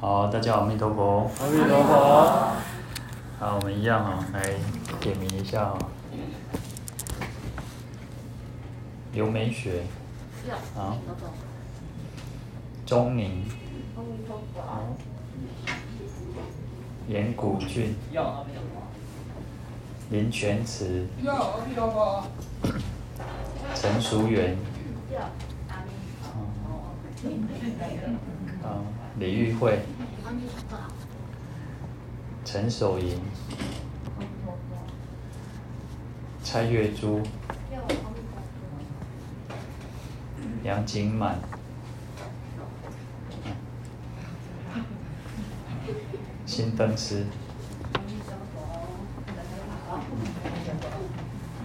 好，大家好，阿弥陀佛。阿弥陀佛。好，我们一样啊，来点名一下啊。刘美雪。好。钟宁。好。严古俊。林全慈。陈淑媛。啊，李玉慧。陈守银。蔡月珠。杨景满。辛登师。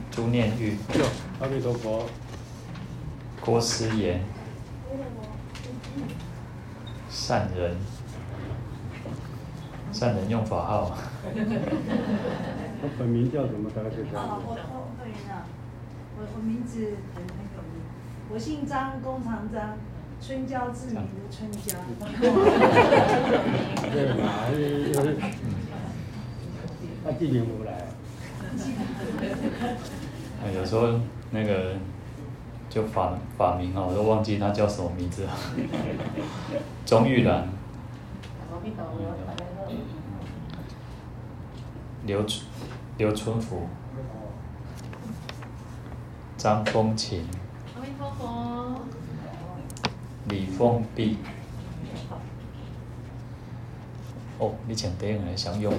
朱念玉。阿弥陀佛。郭思妍。善人，善人用法号。我本名叫什么？大家介绍。我我本名啊，我我名字很很有名，我姓张，弓长张，春娇志明的春娇。对嘛？就是，他今年不来。有时候那个。就法法名啊，我都忘记他叫什么名字了。钟玉兰。刘春刘春福。张风琴。李凤碧。哦，你请别人来享用。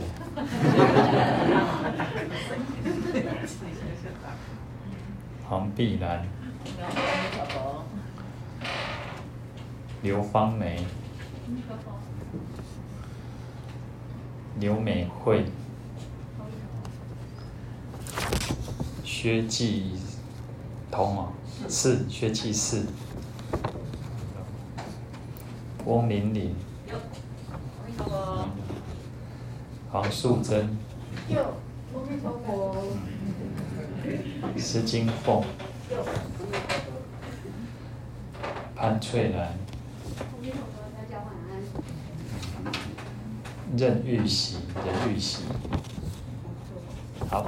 黄碧兰。刘芳梅，刘美惠，薛继通啊，是薛继世，翁玲玲，黄素贞，石金凤。潘翠兰，任玉玺，任玉玺，好。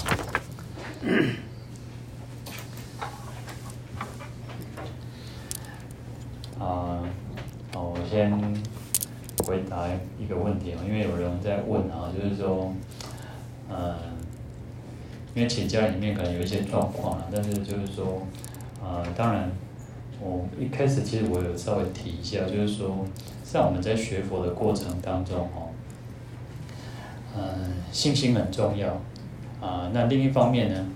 啊，好，我先回答一个问题啊，因为有人在问啊，就是说，嗯，因为企业家里面可能有一些状况啊，但是就是说，啊，当然。我一开始其实我有稍微提一下，就是说，像我们在学佛的过程当中，哦，嗯，信心很重要，啊，那另一方面呢，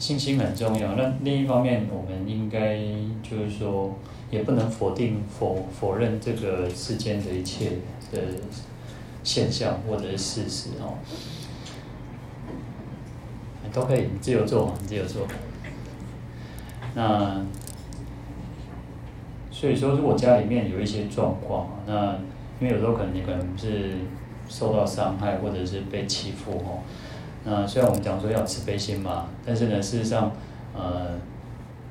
信心很重要，那另一方面，我们应该就是说，也不能否定否否认这个世间的一切的现象或者是事实哦，都可以，你自由做，你自由做。那所以说，如果家里面有一些状况，那因为有时候可能你可能是受到伤害，或者是被欺负哦。那虽然我们讲说要慈悲心嘛，但是呢，事实上，呃，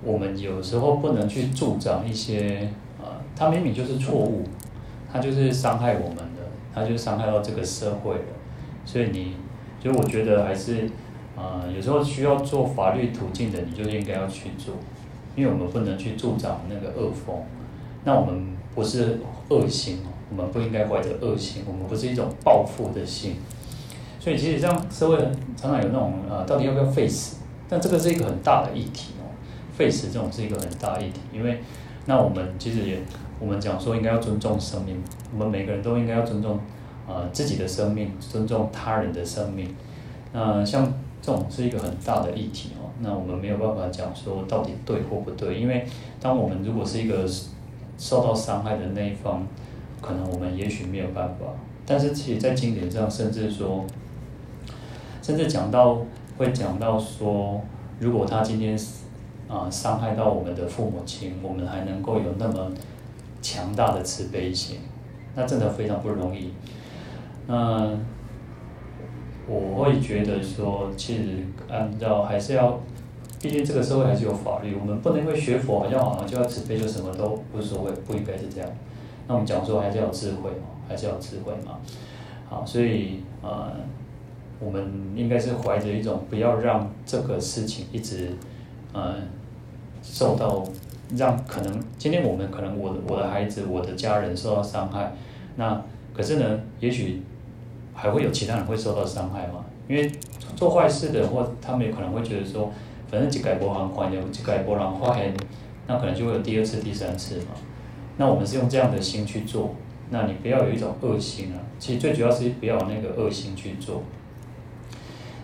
我们有时候不能去助长一些，呃，他明明就是错误，他就是伤害我们的，他就是伤害到这个社会了。所以你，所以我觉得还是。呃，有时候需要做法律途径的，你就应该要去做，因为我们不能去助长那个恶风。那我们不是恶心哦，我们不应该怀着恶心，我们不是一种报复的心。所以其实这样社会常常有那种呃，到底要不要废死？但这个是一个很大的议题哦，废死这种是一个很大的议题，因为那我们其实也我们讲说应该要尊重生命，我们每个人都应该要尊重呃自己的生命，尊重他人的生命。那、像。这种是一个很大的议题哦，那我们没有办法讲说到底对或不对，因为当我们如果是一个受到伤害的那一方，可能我们也许没有办法。但是其实，在经典上，甚至说，甚至讲到会讲到说，如果他今天啊伤害到我们的父母亲，我们还能够有那么强大的慈悲心，那真的非常不容易。那。我会觉得说，其实按照还是要，毕竟这个社会还是有法律，我们不能因为学佛好像好像就要慈悲就什么都无所谓，不应该是这样。那我们讲说还是要智慧哦，还是要智慧嘛。好，所以呃，我们应该是怀着一种不要让这个事情一直呃受到，让可能今天我们可能我的我的孩子我的家人受到伤害，那可是呢，也许还会有其他人会受到伤害吗，因为做坏事的或他们也可能会觉得说。反正一改波浪宽，有一改波浪花那可能就会有第二次、第三次嘛。那我们是用这样的心去做，那你不要有一种恶心啊。其实最主要是不要有那个恶心去做。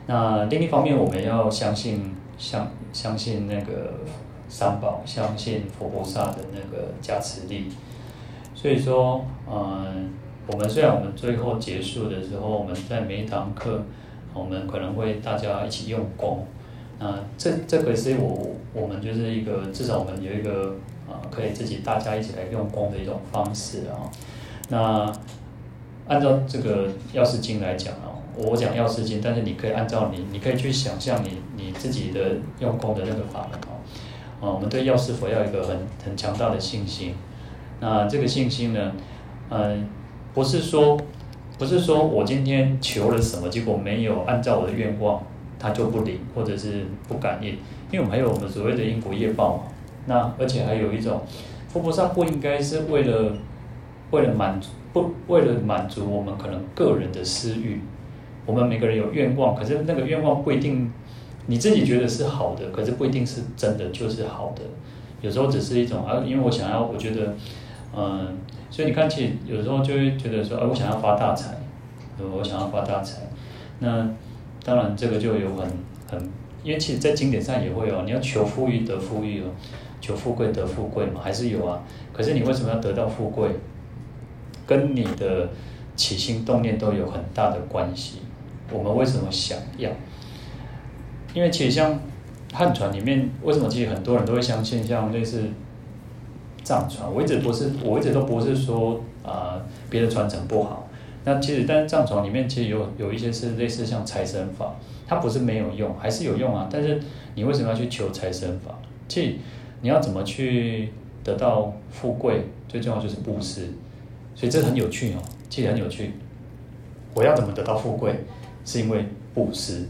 那另一方面，我们要相信相相信那个三宝，相信佛菩萨的那个加持力。所以说，嗯，我们虽然我们最后结束的时候，我们在每一堂课，我们可能会大家一起用功。啊，这这个是我我们就是一个至少我们有一个啊，可以自己大家一起来用功的一种方式啊。那按照这个药师经来讲啊，我讲药师经，但是你可以按照你，你可以去想象你你自己的用功的那个法门啊。啊，我们对药师佛要一个很很强大的信心。那这个信心呢，嗯，不是说不是说我今天求了什么，结果没有按照我的愿望。他就不灵，或者是不感应，因为我们还有我们所谓的因果业报嘛。那而且还有一种，佛菩萨不应该是为了为了满足不为了满足我们可能个人的私欲。我们每个人有愿望，可是那个愿望不一定你自己觉得是好的，可是不一定是真的就是好的。有时候只是一种啊，因为我想要，我觉得嗯，所以你看，其实有时候就会觉得说，啊，我想要发大财，我想要发大财，那。当然，这个就有很很，因为其实，在经典上也会有，你要求富裕得富裕哦，求富贵得富贵嘛，还是有啊。可是你为什么要得到富贵？跟你的起心动念都有很大的关系。我们为什么想要？因为其实像汉传里面，为什么其实很多人都会相信像类似藏传？我一直不是，我一直都不是说啊、别的传承不好。那其实，但是藏传里面其实有有一些是类似像财神法，它不是没有用，还是有用啊。但是你为什么要去求财神法？其实你要怎么去得到富贵，最重要就是布施。所以这很有趣哦，其实很有趣。我要怎么得到富贵？是因为布施。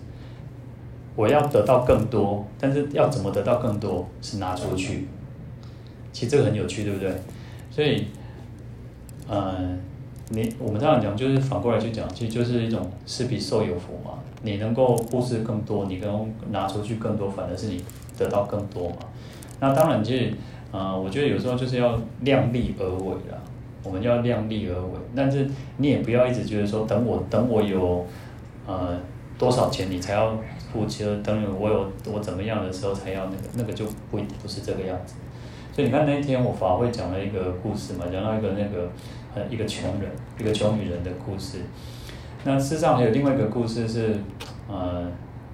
我要得到更多，但是要怎么得到更多？是拿出去。其实这个很有趣，对不对？所以，嗯。你我们这样讲，就是反过来去讲，其实就是一种施比受有福嘛。你能够布施更多，你能拿出去更多，反而是你得到更多嘛。那当然，就是、呃，我觉得有时候就是要量力而为啦。我们要量力而为，但是你也不要一直觉得说，等我等我有呃多少钱，你才要付其实，等我有我怎么样的时候才要那个，那个就不不是这个样子。所以你看那一天我法会讲了一个故事嘛，讲到一个那个。呃，一个穷人，一个穷女人的故事。那事实上还有另外一个故事是，呃，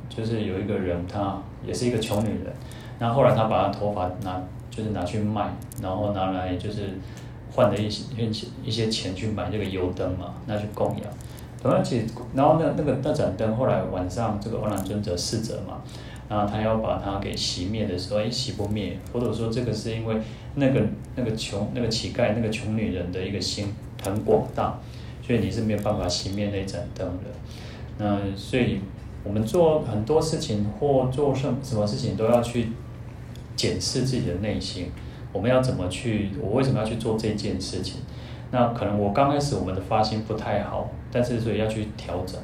就是有一个人，他也是一个穷女人。那后，来她把她头发拿，就是拿去卖，然后拿来就是换了一些一些钱去买这个油灯嘛，拿去供养。同样其实，然后那那个那盏灯后来晚上这个阿难尊者逝者嘛。然后他要把它给熄灭的时候，哎，熄不灭。或者说，这个是因为那个那个穷那个乞丐那个穷女人的一个心很广大，所以你是没有办法熄灭那盏灯的。那所以我们做很多事情或做什什么事情，都要去检视自己的内心。我们要怎么去？我为什么要去做这件事情？那可能我刚开始我们的发心不太好，但是所以要去调整。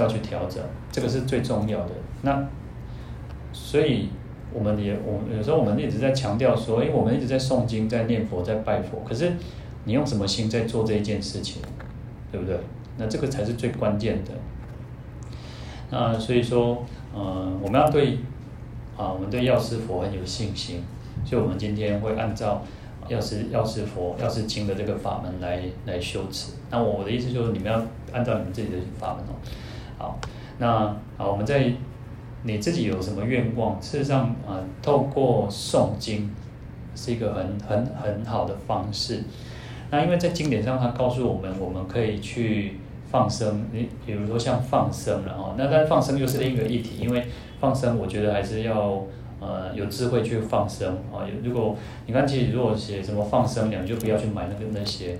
要去调整，这个是最重要的。那所以我们也，我有时候我们一直在强调说，因为我们一直在诵经、在念佛、在拜佛。可是你用什么心在做这一件事情，对不对？那这个才是最关键的。那所以说，呃，我们要对啊，我们对药师佛很有信心。所以，我们今天会按照药师药师佛药师经的这个法门来来修持。那我的意思就是，你们要按照你们自己的法门哦。好，那好，我们在你自己有什么愿望？事实上、呃，透过诵经是一个很很很好的方式。那因为在经典上，它告诉我们，我们可以去放生。你比如说像放生，然后那但放生又是另一个议题，因为放生，我觉得还是要呃有智慧去放生啊。如果你看，其实如果写什么放生，你就不要去买那个那些。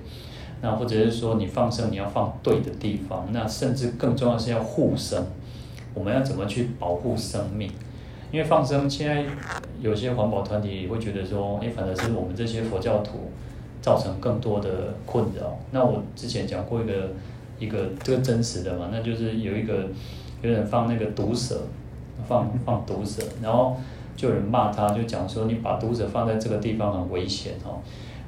那或者是说你放生，你要放对的地方。那甚至更重要是要护生，我们要怎么去保护生命？因为放生现在有些环保团体会觉得说，哎，反而是我们这些佛教徒造成更多的困扰。那我之前讲过一个一个这个真实的嘛，那就是有一个有人放那个毒蛇，放 放毒蛇，然后就有人骂他，就讲说你把毒蛇放在这个地方很危险哦。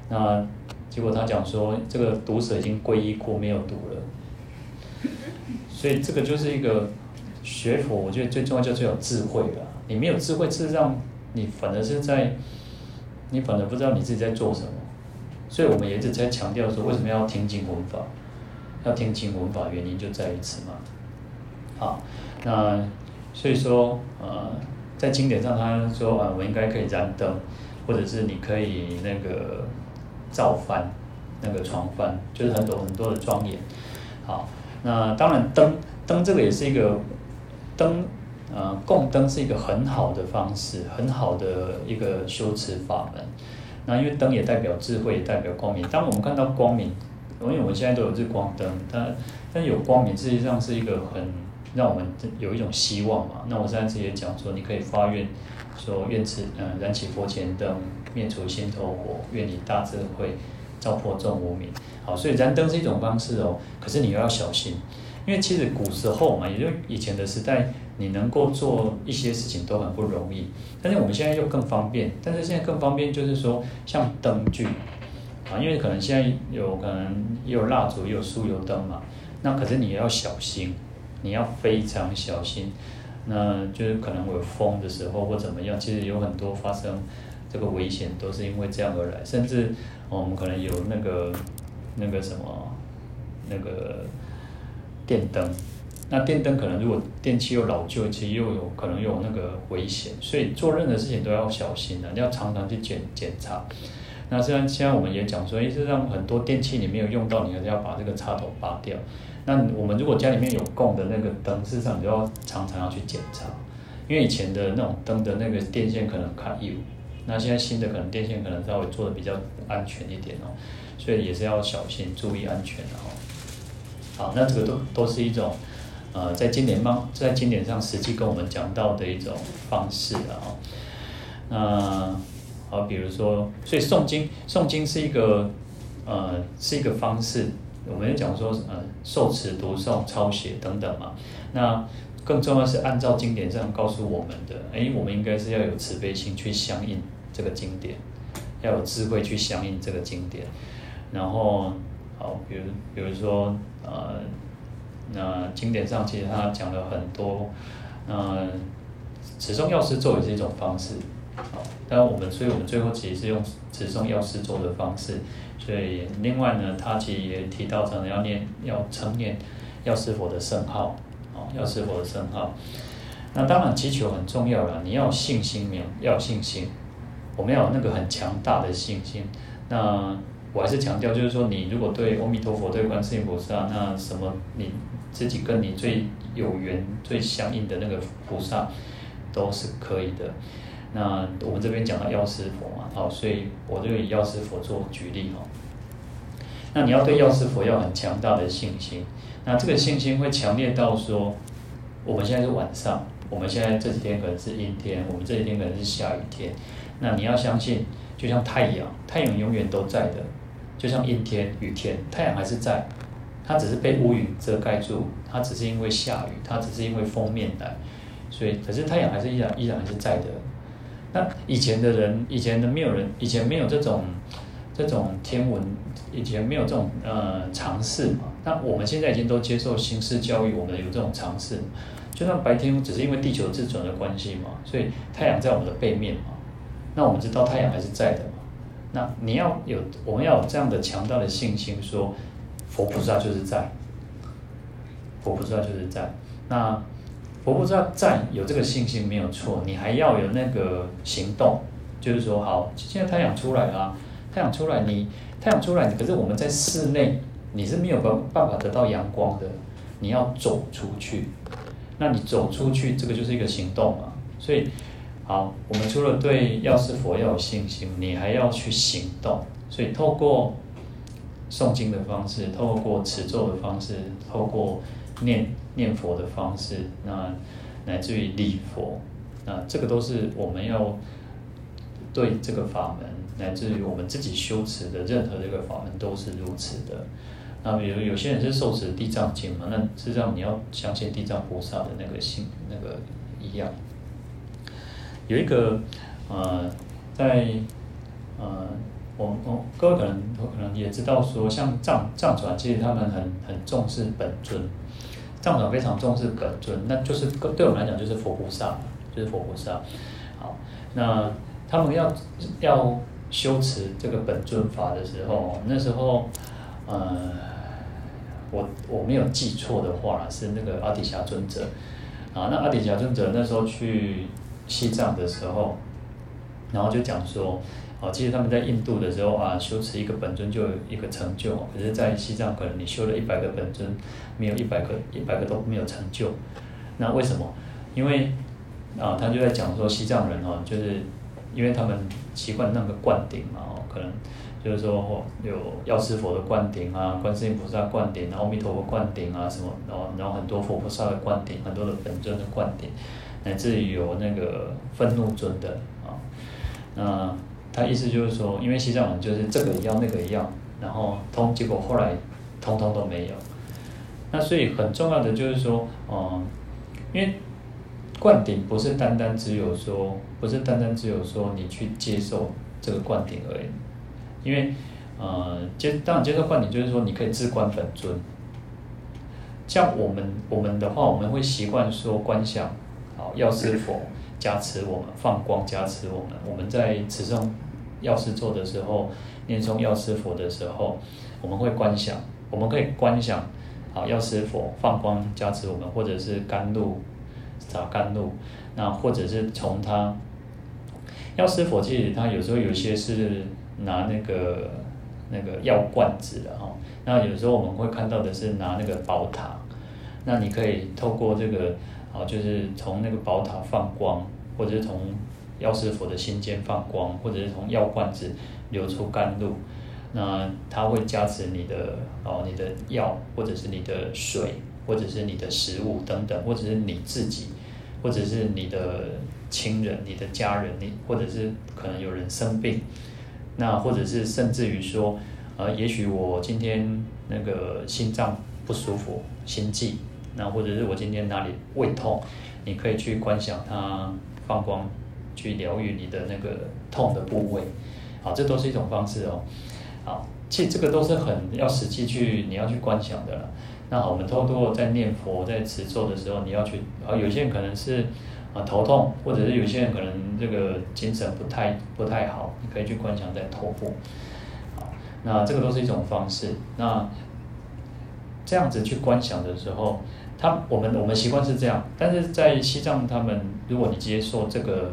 那结果他讲说，这个毒蛇已经皈依过，没有毒了。所以这个就是一个学佛，我觉得最重要就是有智慧了。你没有智慧，事实上你反而是在，你反而不知道你自己在做什么。所以我们也一直在强调说，为什么要听经闻法？要听经闻法，原因就在于此嘛。好，那所以说，呃，在经典上他说啊，我应该可以燃灯，或者是你可以那个。造幡，那个床幡，就是很多很多的庄严。好，那当然灯灯这个也是一个灯，呃，供灯是一个很好的方式，很好的一个修持法门。那因为灯也代表智慧，也代表光明。当我们看到光明，因为我们现在都有日光灯，但但有光明，实际上是一个很让我们有一种希望嘛。那我上次也讲说，你可以发愿。说愿此，嗯，燃起佛前灯，灭除心头火，愿以大智慧照破众无明。好，所以燃灯是一种方式哦，可是你又要小心，因为其实古时候嘛，也就以前的时代，你能够做一些事情都很不容易。但是我们现在又更方便，但是现在更方便就是说，像灯具啊，因为可能现在有可能也有蜡烛，也有酥油灯嘛，那可是你要小心，你要非常小心。那就是可能有风的时候或怎么样，其实有很多发生这个危险，都是因为这样而来。甚至我们可能有那个那个什么那个电灯，那电灯可能如果电器又老旧，其实又有可能有那个危险。所以做任何事情都要小心的，你要常常去检检查。那虽然现在我们也讲说，诶，实际上很多电器你没有用到，你还是要把这个插头拔掉。那我们如果家里面有供的那个灯，事实上你就要常常要去检查，因为以前的那种灯的那个电线可能卡有，那现在新的可能电线可能稍微做的比较安全一点哦，所以也是要小心注意安全哦。好，那这个都都是一种呃在经典方在经典上实际跟我们讲到的一种方式啊。那好，比如说，所以诵经诵经是一个呃是一个方式。我们也讲说，呃，受持、读诵、抄写等等嘛。那更重要是按照经典上告诉我们的，哎，我们应该是要有慈悲心去相应这个经典，要有智慧去相应这个经典。然后，好，比如，比如说，呃，那经典上其实他讲了很多，呃，持诵药师咒也是一种方式。好，但我们，所以我们最后其实是用持诵药师咒的方式。所以，另外呢，他其实也提到，可能要念，要称念药师佛的圣号，哦，药师佛的圣号。那当然，祈求很重要了，你要有信心，没有？要有信心。我们要有那个很强大的信心。那我还是强调，就是说，你如果对阿弥陀佛、对观世音菩萨，那什么，你自己跟你最有缘、最相应的那个菩萨，都是可以的。那我们这边讲到药师佛嘛，好，所以我就以药师佛做举例哈。那你要对药师佛要很强大的信心，那这个信心会强烈到说，我们现在是晚上，我们现在这几天可能是阴天，我们这几天可能是下雨天。那你要相信，就像太阳，太阳永远都在的，就像阴天、雨天，太阳还是在，它只是被乌云遮盖住，它只是因为下雨，它只是因为封面来，所以可是太阳还是依然依然还是在的。那以前的人，以前的没有人，以前没有这种这种天文，以前没有这种呃尝试嘛。那我们现在已经都接受新式教育，我们有这种尝试。就算白天只是因为地球自转的关系嘛，所以太阳在我们的背面嘛。那我们知道太阳还是在的嘛。那你要有，我们要有这样的强大的信心，说佛菩萨就是在，佛菩萨就是在。那。佛菩萨在有这个信心没有错，你还要有那个行动，就是说，好，现在太阳出来了，太阳出来，你太阳出来，可是我们在室内，你是没有办办法得到阳光的，你要走出去，那你走出去，这个就是一个行动嘛。所以好，我们除了对药师佛要有信心，你还要去行动。所以透过诵经的方式，透过持咒的方式，透过念念佛的方式，那乃至于礼佛，那这个都是我们要对这个法门，乃至于我们自己修持的任何这个法门都是如此的。那比如有些人是受持地藏经嘛，那实际上你要相信地藏菩萨的那个心，那个一样。有一个呃，在呃，我我各位可能都可能也知道说，像藏藏传，其实他们很很重视本尊，藏传非常重视本尊，那就是对我们来讲就是佛菩萨，就是佛菩萨。好，那他们要要修持这个本尊法的时候，那时候呃，我我没有记错的话，是那个阿底峡尊者啊，那阿底峡尊者那时候去。西藏的时候，然后就讲说，哦，其实他们在印度的时候啊，修持一个本尊就有一个成就，可是，在西藏可能你修了一百个本尊，没有一百个一百个都没有成就。那为什么？因为啊，他就在讲说，西藏人哦，就是因为他们习惯那个灌顶嘛，哦，可能就是说有药师佛的灌顶啊，观世音菩萨灌顶，然后阿弥陀佛灌顶啊，什么，然后然后很多佛菩萨的灌顶，很多的本尊的灌顶。乃至于有那个愤怒尊的啊，那他意思就是说，因为西藏人就是这个要那个要，然后通结果后来通通都没有。那所以很重要的就是说，嗯，因为灌顶不是单单只有说，不是单单只有说你去接受这个灌顶而已，因为呃接当然接受灌顶就是说你可以自观本尊。像我们我们的话，我们会习惯说观想。药师佛加持我们，放光加持我们。我们在持诵药师咒的时候，念诵药师佛的时候，我们会观想，我们可以观想，好，药师佛放光加持我们，或者是甘露洒甘露，那或者是从他药师佛，其实他有时候有些是拿那个那个药罐子的哈，那有时候我们会看到的是拿那个宝塔，那你可以透过这个。哦，就是从那个宝塔放光，或者是从药师佛的心间放光，或者是从药罐子流出甘露，那它会加持你的哦，你的药，或者是你的水，或者是你的食物等等，或者是你自己，或者是你的亲人、你的家人，你或者是可能有人生病，那或者是甚至于说，呃，也许我今天那个心脏不舒服，心悸。那或者是我今天哪里胃痛，你可以去观想它放光，去疗愈你的那个痛的部位，好，这都是一种方式哦。好，其实这个都是很要实际去你要去观想的了。那好，我们偷偷在念佛在持咒的时候，你要去啊，有些人可能是啊头痛，或者是有些人可能这个精神不太不太好，你可以去观想在头部。好，那这个都是一种方式。那这样子去观想的时候。他我们我们习惯是这样，但是在西藏，他们如果你接受这个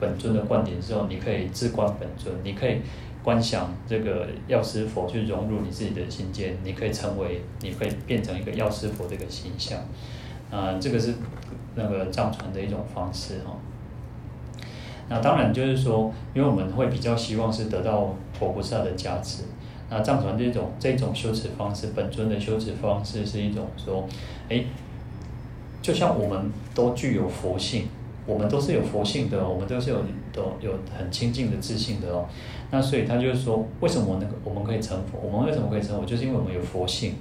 本尊的灌顶之后，你可以自观本尊，你可以观想这个药师佛去融入你自己的心间，你可以成为，你可以变成一个药师佛这个形象，啊、这个是那个藏传的一种方式哈。那当然就是说，因为我们会比较希望是得到佛菩萨的加持。那藏传这种这种修持方式，本尊的修持方式是一种说，哎。就像我们都具有佛性，我们都是有佛性的，我们都是有都有很清净的自信的哦。那所以他就是说，为什么那个我们可以成佛？我们为什么可以成佛？就是因为我们有佛性。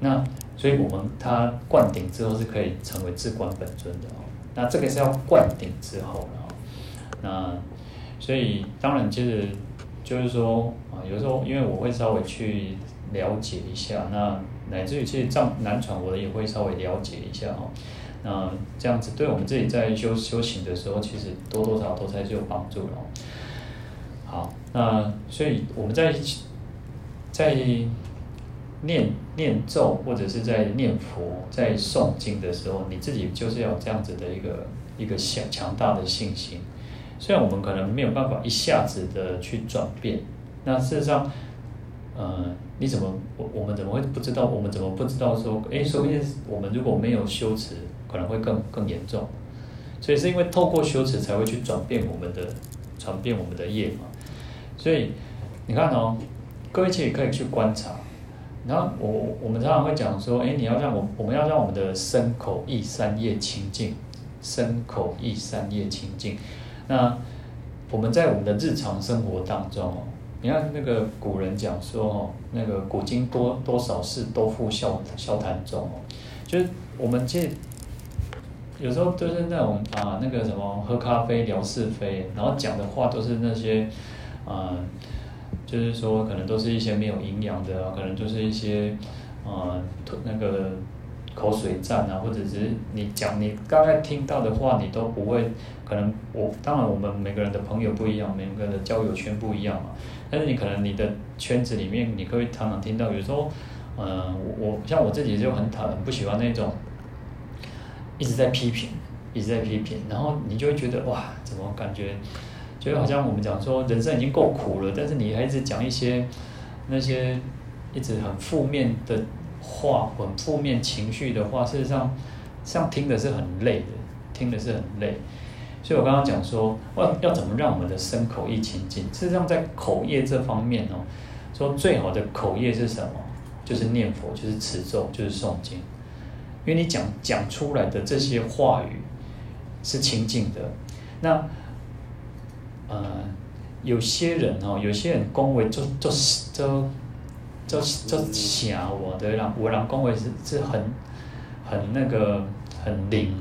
那所以我们他灌顶之后是可以成为自观本尊的哦。那这个是要灌顶之后的哦。那所以当然其实就是说啊，有时候因为我会稍微去了解一下那。乃至于其实藏南传我也会稍微了解一下哦，那这样子对我们自己在修修行的时候，其实多多少少都还是有帮助的哦。好，那所以我们在在念念咒或者是在念佛、在诵经的时候，你自己就是要有这样子的一个一个强强大的信心。虽然我们可能没有办法一下子的去转变，那事实上。呃，你怎么我我们怎么会不知道？我们怎么不知道说，诶，说不定我们如果没有修持，可能会更更严重。所以是因为透过修持才会去转变我们的转变我们的业嘛。所以你看哦，各位其实可以去观察。然后我我们常常会讲说，哎，你要让我我们要让我们的身口意三业清净，身口意三业清净。那我们在我们的日常生活当中，你看那个古人讲说哦，那个古今多多少事，都付笑笑谈中哦，就是我们这有时候都是那种啊，那个什么喝咖啡聊是非，然后讲的话都是那些啊。就是说，可能都是一些没有营养的，可能就是一些，呃，那个口水战啊，或者是你讲你刚才听到的话，你都不会。可能我当然我们每个人的朋友不一样，每个人的交友圈不一样嘛。但是你可能你的圈子里面，你可以常常听到，有时候，嗯、呃，我像我自己就很讨很不喜欢那种一直在批评，一直在批评，然后你就会觉得哇，怎么感觉？就好像我们讲说，人生已经够苦了，但是你还一直讲一些那些一直很负面的话，很负面情绪的话，事实上，像听的是很累的，听的是很累。所以我刚刚讲说，要要怎么让我们的身口意清净？事实上，在口业这方面哦，说最好的口业是什么？就是念佛，就是持咒，就是诵经。因为你讲讲出来的这些话语是清净的，那。呃，有些人哦，有些人恭维就就就就就强我的人，我让恭维是是很很那个很灵，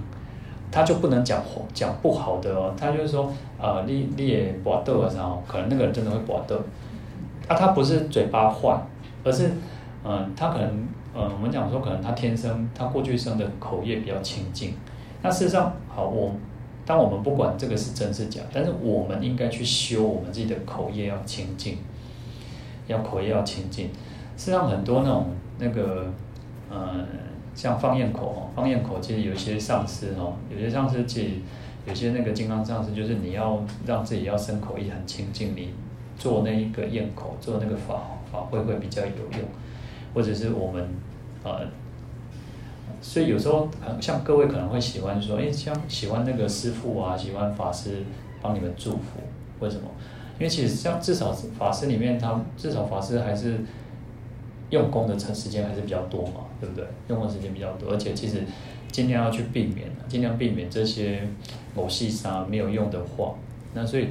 他就不能讲讲不好的哦，他就是说，呃，你你也搏斗的时候，可能那个人真的会搏斗，啊，他不是嘴巴坏，而是嗯、他可能嗯、我们讲说可能他天生他过去生的口业比较清净，那事实上好我。但我们不管这个是真是假，但是我们应该去修我们自己的口业要清净，要口业要清净。实际上很多那种那个，呃，像放焰口哦，放焰口其实有些上师哦，有些上师其实有些那个金刚上师，就是你要让自己要身口意很清净，你做那一个焰口，做那个法法会会比较有用，或者是我们呃。所以有时候，像各位可能会喜欢说，哎，像喜欢那个师父啊，喜欢法师帮你们祝福，为什么？因为其实像至少法师里面，他至少法师还是用功的时间还是比较多嘛，对不对？用功时间比较多，而且其实尽量要去避免，尽量避免这些某细沙没有用的话。那所以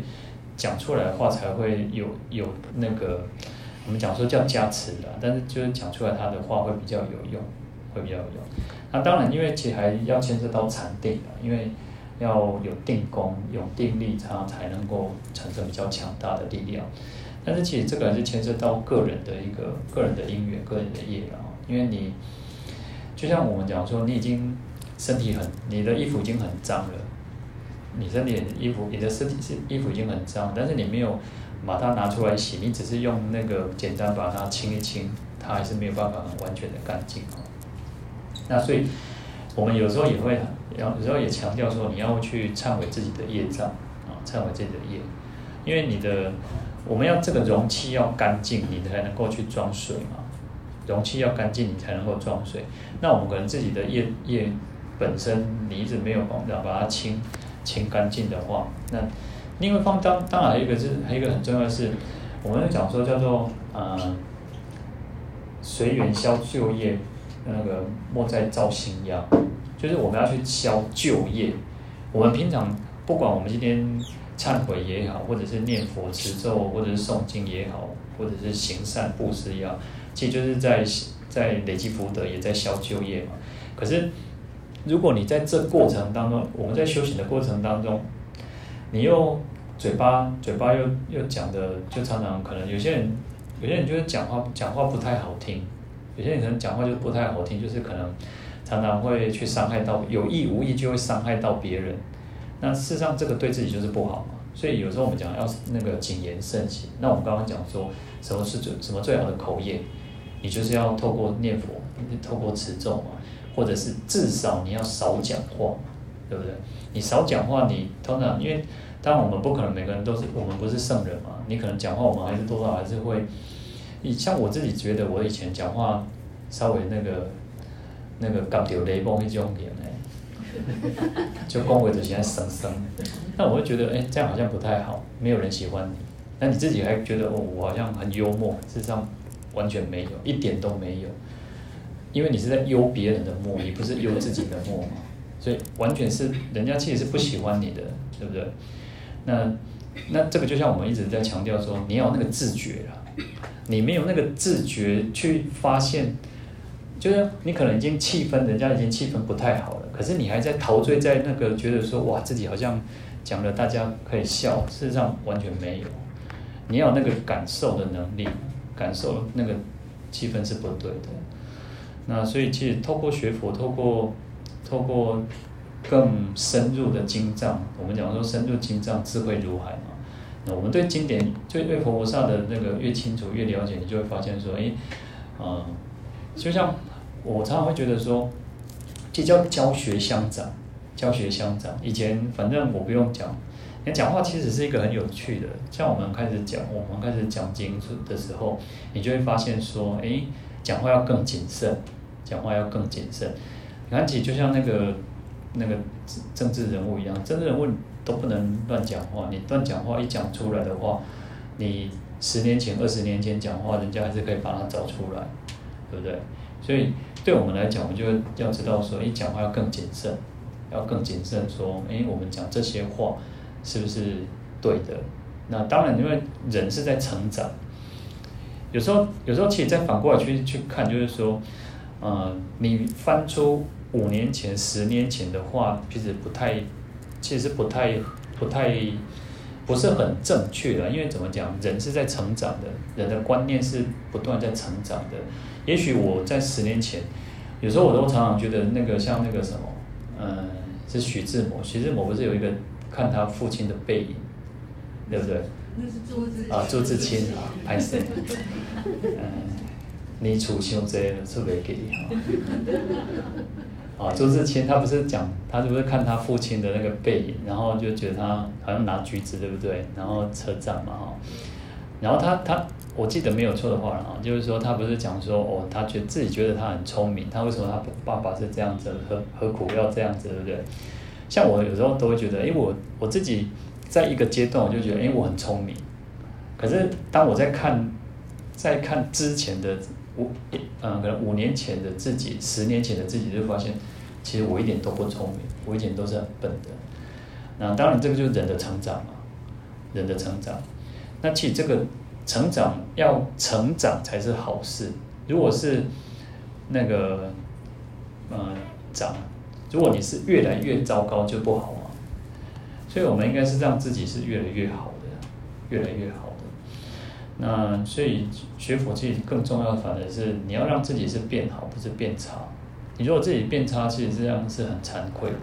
讲出来的话才会有有那个我们讲说叫加持的，但是就是讲出来他的话会比较有用，会比较有用。那当然，因为其实还要牵涉到禅定啊，因为要有定功、有定力，它才能够产生比较强大的力量。但是其实这个还是牵涉到个人的一个个人的因缘、个人的业啊。因为你就像我们讲说，你已经身体很，你的衣服已经很脏了，你身体衣服、你的身体是衣服已经很脏，但是你没有把它拿出来洗，你只是用那个简单把它清一清，它还是没有办法很完全的干净啊。那所以，我们有时候也会，有时候也强调说，你要去忏悔自己的业障啊，忏悔自己的业，因为你的，我们要这个容器要干净，你才能够去装水嘛。容器要干净，你才能够装水。那我们可能自己的业业本身，你一直没有帮着把它清清干净的话，那另外方当当然还有一个是还有一个很重要的是，我们讲说叫做呃，随缘消旧业。那个莫再造新殃，就是我们要去消旧业。我们平常不管我们今天忏悔也好，或者是念佛持咒，或者是诵经也好，或者是行善布施也好，其实就是在在累积福德，也在消旧业嘛。可是如果你在这过程当中，我们在修行的过程当中，你又嘴巴嘴巴又又讲的，就常常可能有些人有些人就是讲话讲话不太好听。有些人可能讲话就不太好听，就是可能常常会去伤害到，有意无意就会伤害到别人。那事实上这个对自己就是不好嘛。所以有时候我们讲要那个谨言慎行。那我们刚刚讲说什么是最什么最好的口业？你就是要透过念佛，透过持咒嘛，或者是至少你要少讲话，对不对？你少讲话，你通常因为当然我们不可能每个人都是我们不是圣人嘛，你可能讲话我们还是多少还是会。你像我自己觉得，我以前讲话稍微那个那个刚掉雷崩一种点呢，就恭维着现在生生。那我会觉得，哎，这样好像不太好，没有人喜欢你。那你自己还觉得，哦，我好像很幽默，事实上完全没有，一点都没有。因为你是在幽别人的默，你不是幽自己的默嘛，所以完全是人家其实是不喜欢你的，对不对？那那这个就像我们一直在强调说，你要有那个自觉啊，你没有那个自觉去发现，就是你可能已经气氛，人家已经气氛不太好了，可是你还在陶醉在那个觉得说，哇，自己好像讲了大家可以笑，事实上完全没有。你要那个感受的能力，感受那个气氛是不对的。那所以其实透过学佛，透过透过更深入的经藏，我们讲说深入经藏，智慧如海嘛。那我们对经典，对对佛菩萨的那个越清楚越了解，你就会发现说，诶，嗯，就像我常常会觉得说，这叫教学相长，教学相长。以前反正我不用讲，你讲话其实是一个很有趣的。像我们开始讲，我们开始讲经的时候，你就会发现说，诶。讲话要更谨慎，讲话要更谨慎。你看起就像那个那个政治人物一样，政治人物都不能乱讲话。你乱讲话一讲出来的话，你十年前、二十年前讲话，人家还是可以把它找出来，对不对？所以对我们来讲，我们就要知道说，一，讲话要更谨慎，要更谨慎。说，诶，我们讲这些话是不是对的？那当然，因为人是在成长。有时候，有时候其实再反过来去去看，就是说，呃，你翻出五年前、十年前的话，其实不太，其实不太、不太，不是很正确的。因为怎么讲，人是在成长的，人的观念是不断在成长的。也许我在十年前，有时候我都常常觉得那个像那个什么，嗯、呃，是徐志摩。徐志摩不是有一个看他父亲的背影，对不对？那是朱自啊，朱自清啊，拍摄。嗯，你处伤济了，出袂记哈。啊，朱自清他不是讲，他是不是看他父亲的那个背影，然后就觉得他好像拿橘子，对不对？然后车站嘛哈。然后他他，我记得没有错的话啊，就是说他不是讲说哦，他觉得自己觉得他很聪明，他为什么他爸爸是这样子，何何苦要这样子，对不对？像我有时候都会觉得，哎，我我自己。在一个阶段，我就觉得，哎，我很聪明。可是当我在看，在看之前的五，嗯，可能五年前的自己，十年前的自己，就发现，其实我一点都不聪明，我一点都是很笨的。那当然，这个就是人的成长嘛，人的成长。那其实这个成长要成长才是好事。如果是那个，嗯，长，如果你是越来越糟糕，就不好嘛。所以，我们应该是让自己是越来越好的，越来越好。那所以学佛其实更重要的，反而是你要让自己是变好，不是变差。你如果自己变差，其实这样是很惭愧的。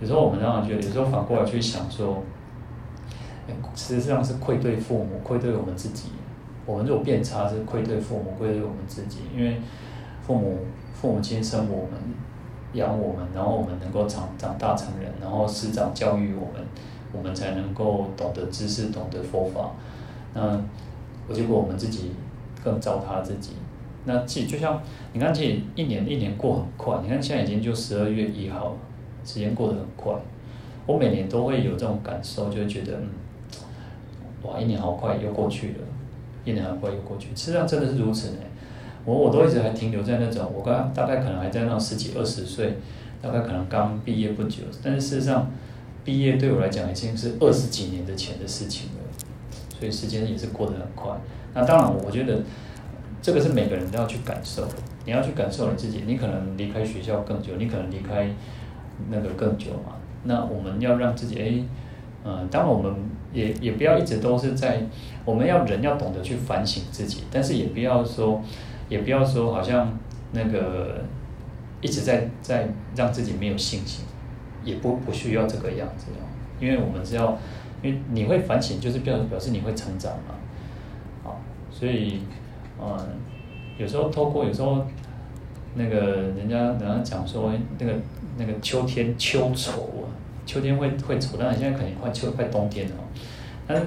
有时候我们让人觉得，有时候反过来去想说，实际上是愧对父母，愧对我们自己。我们如果变差，是愧对父母，愧对我们自己，因为父母父母亲生我们。养我们，然后我们能够长长大成人，然后师长教育我们，我们才能够懂得知识，懂得佛法。那结果我们自己更糟蹋自己。那其实就像你看，其实一年一年过很快。你看现在已经就十二月一号了，时间过得很快。我每年都会有这种感受，就会觉得，嗯，哇，一年好快又过去了，一年好快又过去。事实上真的是如此呢。我我都一直还停留在那种，我刚大概可能还在那十几二十岁，大概可能刚毕业不久，但是事实上，毕业对我来讲已经是二十几年的前的事情了，所以时间也是过得很快。那当然，我觉得这个是每个人都要去感受，你要去感受你自己，你可能离开学校更久，你可能离开那个更久嘛。那我们要让自己，哎，嗯，当然我们也也不要一直都是在，我们要人要懂得去反省自己，但是也不要说。也不要说好像那个一直在在让自己没有信心，也不不需要这个样子哦，因为我们是要，因为你会反省，就是表表示你会成长嘛，好，所以嗯，有时候透过有时候那个人家人家讲说那个那个秋天秋愁啊，秋天会会愁，但是现在肯定快秋快冬天了，但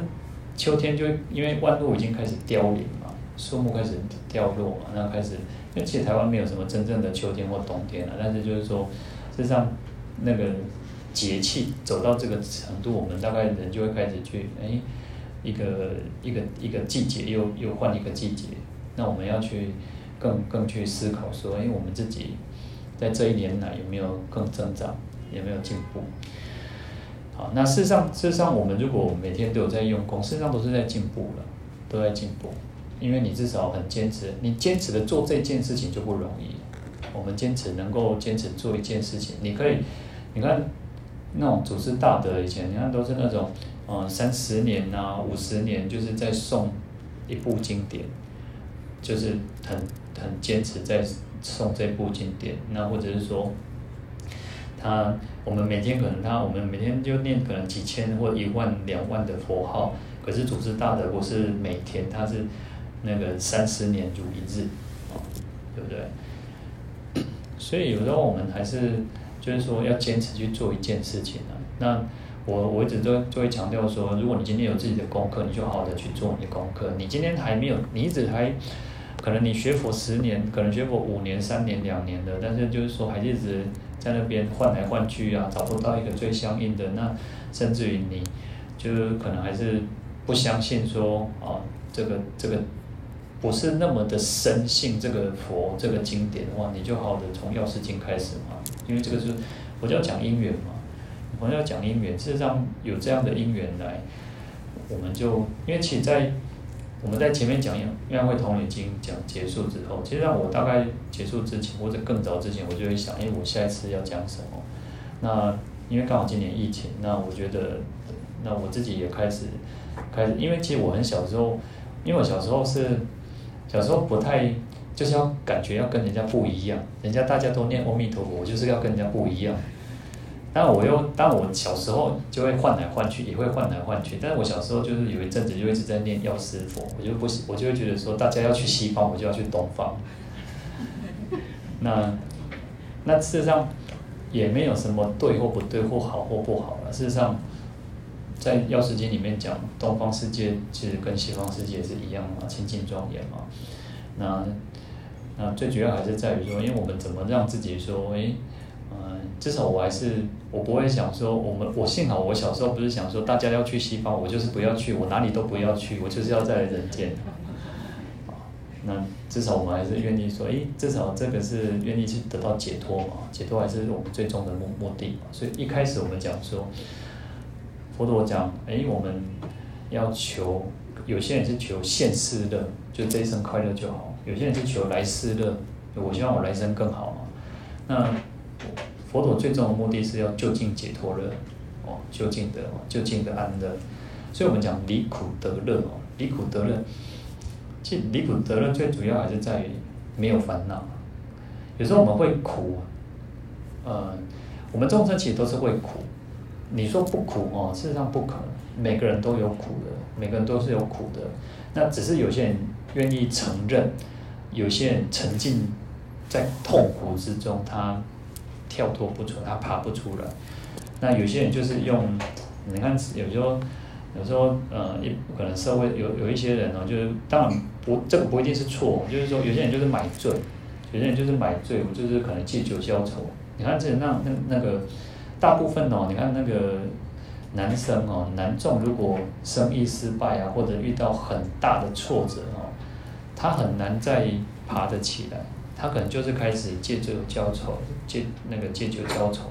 秋天就因为万物已经开始凋零嘛。树木开始掉落嘛，那开始，因为其实台湾没有什么真正的秋天或冬天了，但是就是说，事实上，那个节气走到这个程度，我们大概人就会开始去，哎，一个一个一个季节又又换一个季节，那我们要去更更去思考说，哎，我们自己在这一年来有没有更增长，有没有进步？好，那事实上事实上我们如果每天都有在用功，事实上都是在进步了，都在进步，因为你至少很坚持，你坚持的做这件事情就不容易。我们坚持能够坚持做一件事情，你可以，你看那种祖师大德以前，你看都是那种，嗯，三十年啊，五十年，就是在诵一部经典，就是很很坚持在诵这部经典。那或者是说，他我们每天可能他我们每天就念可能几千或一万两万的佛号，可是祖师大德不是每天，他是那个三十年如一日，对不对？所以有时候我们还是就是说要坚持去做一件事情啊。那我我一直都就会强调说，如果你今天有自己的功课，你就好好的去做你的功课。你今天还没有，你一直还可能你学佛十年，可能学佛五年、三年、两年的，但是就是说还一直在那边换来换去啊，找不到一个最相应的。那甚至于你就是可能还是不相信说啊，这个这个。不是那么的深信这个佛这个经典的话，你就好的从药师经开始嘛，因为这个是佛教讲因缘嘛，佛教讲因缘，事实上有这样的因缘来，我们就因为其实在我们在前面讲《愿会统领经》讲结束之后，其实让我大概结束之前或者更早之前，我就会想，哎，我下一次要讲什么？那因为刚好今年疫情，那我觉得，那我自己也开始开始，因为其实我很小时候，因为我小时候是。小时候不太，就是要感觉要跟人家不一样，人家大家都念阿弥陀佛，我就是要跟人家不一样。但我又，但我小时候就会换来换去，也会换来换去。但是我小时候就是有一阵子就一直在念药师佛，我就不，我就会觉得说，大家要去西方，我就要去东方。那，那事实上也没有什么对或不对，或好或不好了。事实上。在《药师经》里面讲，东方世界其实跟西方世界是一样嘛，清净庄严嘛。那那最主要还是在于说，因为我们怎么让自己说，诶、欸，嗯、至少我还是我不会想说，我们我幸好我小时候不是想说大家要去西方，我就是不要去，我哪里都不要去，我就是要在人间。那至少我们还是愿意说，诶、至少这个是愿意去得到解脱嘛，解脱还是我们最终的目目的嘛。所以一开始我们讲说。佛陀讲，哎，我们要求，有些人是求现世的，就这一生快乐就好；有些人是求来世乐，我希望我来生更好嘛。那佛陀最终的目的是要就近解脱乐，哦，就近的，就近的安乐。所以我们讲离苦得乐哦，离苦得乐，其实离苦得乐最主要还是在于没有烦恼。有时候我们会苦，呃，我们众生其实都是会苦。你说不苦哦，事实上不可能，每个人都有苦的，每个人都是有苦的。那只是有些人愿意承认，有些人沉浸在痛苦之中，他跳脱不出，他爬不出来。那有些人就是用，你看，有时候，有时候，呃，也可能社会有有一些人哦，就是当然不，这个不一定是错，就是说有些人就是买醉，有些人就是买醉，我就是可能借酒消愁。你看这那那那个。大部分哦，你看那个男生哦，男众如果生意失败啊，或者遇到很大的挫折哦，他很难再爬得起来，他可能就是开始借酒浇愁，借那个借酒浇愁，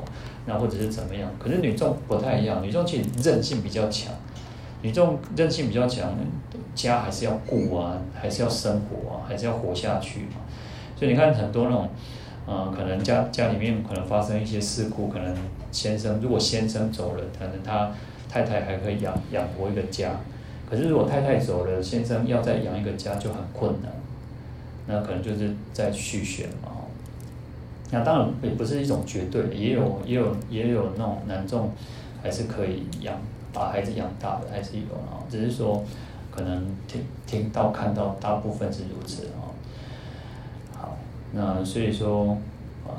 那或者是怎么样？可是女众不太一样，女众其实韧性比较强，女众韧性比较强，家还是要顾啊，还是要生活啊，还是要活下去嘛。所以你看很多那种。嗯，可能家家里面可能发生一些事故，可能先生如果先生走了，可能他太太还可以养养活一个家。可是如果太太走了，先生要再养一个家就很困难。那可能就是在续弦嘛。那当然也不是一种绝对，也有也有也有那种男众还是可以养把孩子养大的，还是有啊。只是说可能听听到看到大部分是如此啊。那所以说，呃，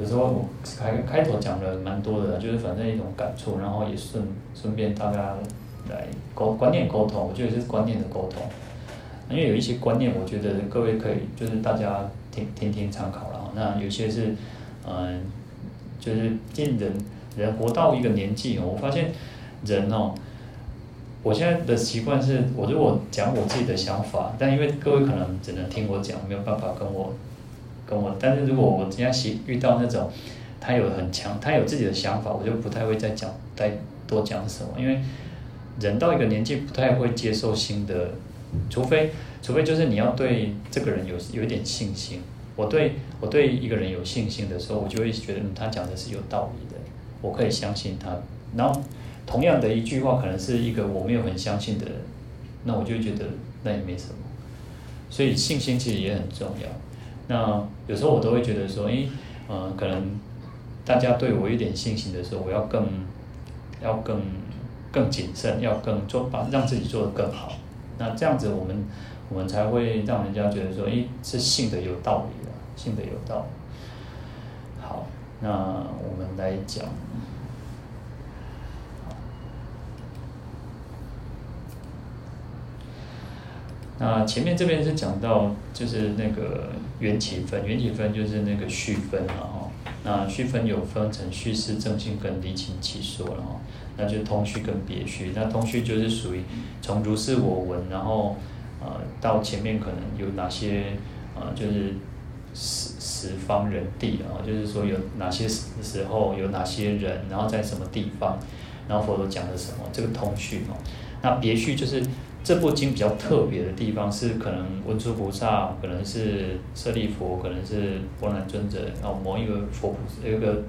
有时候我开开头讲了蛮多的，就是反正一种感触，然后也顺顺便大家来沟观念沟通，我觉得是观念的沟通，因为有一些观念，我觉得各位可以就是大家听听听参考了。那有些是，嗯、就是进人人活到一个年纪哦，我发现人哦，我现在的习惯是我如果讲我自己的想法，但因为各位可能只能听我讲，没有办法跟我跟我，但是如果我今天习遇到那种他有很强，他有自己的想法，我就不太会再讲再多讲什么，因为人到一个年纪不太会接受新的，除非除非就是你要对这个人有有一点信心。我对我对一个人有信心的时候，我就会觉得，嗯，他讲的是有道理的，我可以相信他。然后同样的一句话，可能是一个我没有很相信的人，那我就觉得那也没什么。所以信心其实也很重要。那有时候我都会觉得说，诶，嗯，可能大家对我有点信心的时候，我要更要更更谨慎，要更做把让自己做得更好。那这样子我们。我们才会让人家觉得说，诶，是信的有道理的，信的有道理。好，那我们来讲。那前面这边是讲到，就是那个缘起分，缘起分就是那个序分了哈。那序分有分成序事正信跟离情起说了哈。那就通序跟别序，那通序就是属于从如是我闻，然后。呃，到前面可能有哪些呃，就是十十方人地啊，就是说有哪些时时候有哪些人，然后在什么地方，然后佛陀讲的什么，这个通序哦。那别序就是这部经比较特别的地方，是可能文殊菩萨，可能是舍利弗，可能是波罗尊者，然后某一个佛菩萨一个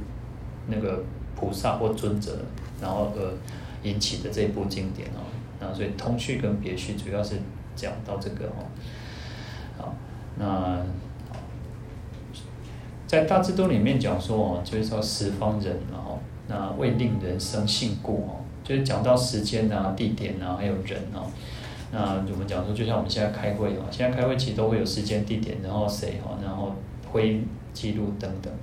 那个菩萨或尊者，然后呃引起的这部经典哦。那所以通序跟别序主要是。讲到这个哦，好，那在大智度里面讲说哦，就是说十方人然后那未令人生信故哦，就是讲到时间啊、地点啊，还有人哦。那我们讲说，就像我们现在开会哦，现在开会其实都会有时间、地点，然后谁哈，然后会议记录等等。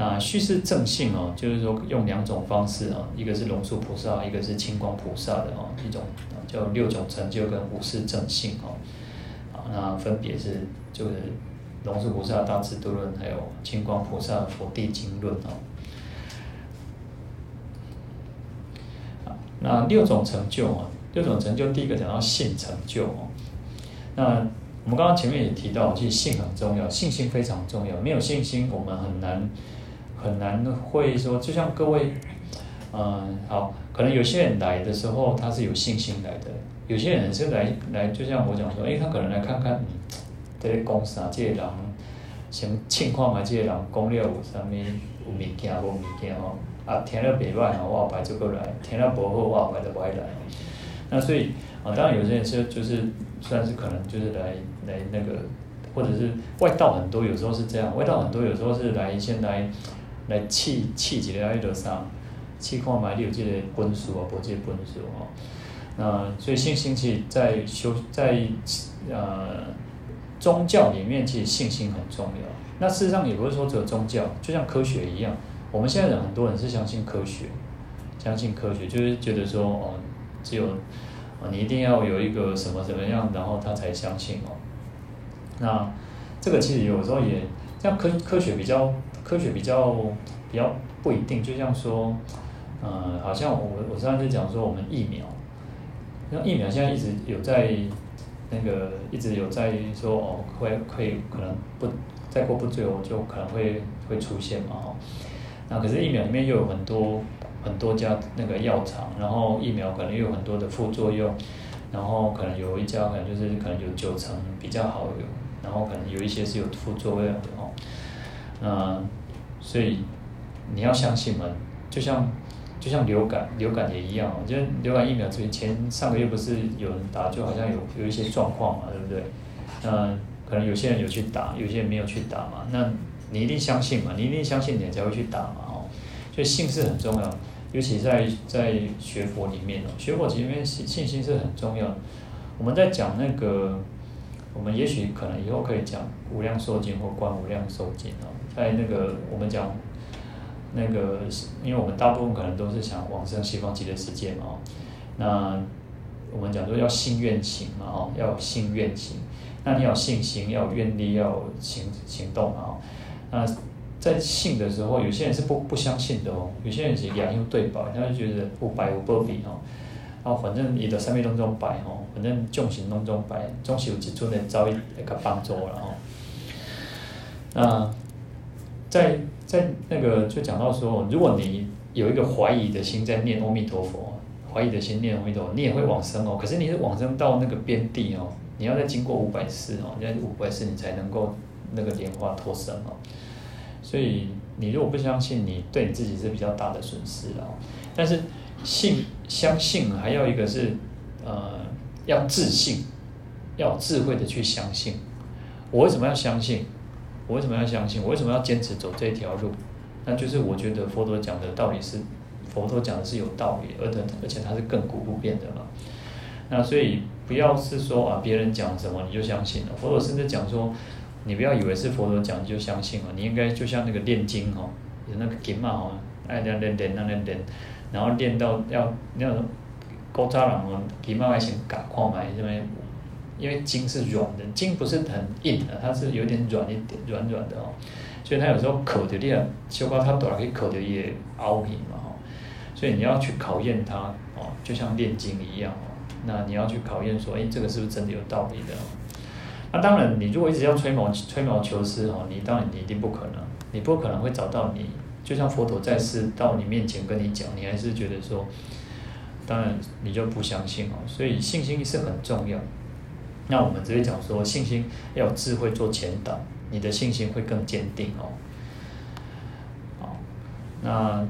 那叙事正性哦，就是说用两种方式啊，一个是龙树菩萨，一个是清光菩萨的哦，一种叫六种成就跟五事正性哦，啊，那分别是就是龙树菩萨大智度论，还有清光菩萨佛地经论哦。啊，那六种成就啊，六种成就，第一个讲到性成就哦，那我们刚刚前面也提到，其实性很重要，信心非常重要，没有信心我们很难。很难会说，就像各位，嗯，好，可能有些人来的时候他是有信心来的，有些人是来来，就像我讲说，诶，他可能来看看，嗯，这些公司啊，这些人什么情况嘛，这些人讲了有啥物有物件无物件哦，啊，听了袂歹哦，我后摆就过来；听了不好，我后摆就不爱来。那所以啊，当然有些人是就是算是可能就是来来那个，或者是外道很多，有时候是这样，外道很多有时候是来先来。来试试一个迄落啥，试看觅你有这个本事啊，无这个本事哦。那所以信心其实在修在呃宗教里面，其实信心很重要。那事实上也不是说只有宗教，就像科学一样，我们现在人很多人是相信科学，相信科学就是觉得说哦，只有哦你一定要有一个什么什么样，然后他才相信哦。那这个其实有时候也像科科学比较。科学比较比较不一定，就像说，呃，好像我我上次讲说我们疫苗，那疫苗现在一直有在那个一直有在说哦，会会可能不再过不久就可能会会出现嘛哦，那可是疫苗里面又有很多很多家那个药厂，然后疫苗可能又有很多的副作用，然后可能有一家可能就是可能有九成比较好有，然后可能有一些是有副作用的哦，嗯。所以你要相信嘛，就像就像流感，流感也一样。我觉得流感疫苗之前上个月不是有人打，就好像有有一些状况嘛，对不对？那可能有些人有去打，有些人没有去打嘛。那你一定相信嘛，你一定相信你才会去打嘛，哦。所以信是很重要，尤其在在学佛里面哦，学佛里面信信心是很重要。我们在讲那个，我们也许可能以后可以讲无量寿经或观无量寿经哦。在那个我们讲那个，因为我们大部分可能都是想往生西方极乐世界嘛，哦，那我们讲说要信愿行嘛，哦，要有信愿行，那你要有信心，要有愿力，要有行行动嘛，哦，那在信的时候，有些人是不不相信的哦，有些人是两用对白，他就觉得不白无波比哦，然后反正伊的生命当中白哦，反正众生当中白，总是有一尊的遭遇那个帮助了哦。那在在那个就讲到说，如果你有一个怀疑的心在念阿弥陀佛，怀疑的心念阿弥陀佛，你也会往生哦。可是你是往生到那个边地哦，你要再经过五百世哦，要五百世你才能够那个莲花脱生哦。所以你如果不相信，你对你自己是比较大的损失哦。但是信相信还要一个是呃要自信，要智慧的去相信。我为什么要相信？我为什么要相信？我为什么要坚持走这条路？那就是我觉得佛陀讲的道理是，佛陀讲的是有道理，而且而且它是亘古不变的嘛。那所以不要是说啊别人讲什么你就相信了。佛陀甚至讲说。你不要以为是佛陀讲你就相信了，你应该就像那个练经哦，有那个经嘛哦，爱练练练那练练，然后练到要那种古早人哦，经嘛爱先改看嘛，因为因为经是软的，经不是很硬的，它是有点软一点，软软的哦，所以它有时候口的练，修高它短可以口的也凹平嘛哦，所以你要去考验它哦，就像练经一样哦，那你要去考验说，哎，这个是不是真的有道理的？那当然，你如果一直要吹毛吹毛求疵哦，你当然你一定不可能，你不可能会找到你，就像佛陀在世到你面前跟你讲，你还是觉得说，当然你就不相信哦。所以信心是很重要。那我们只会讲说，信心要有智慧做前导，你的信心会更坚定哦。好，那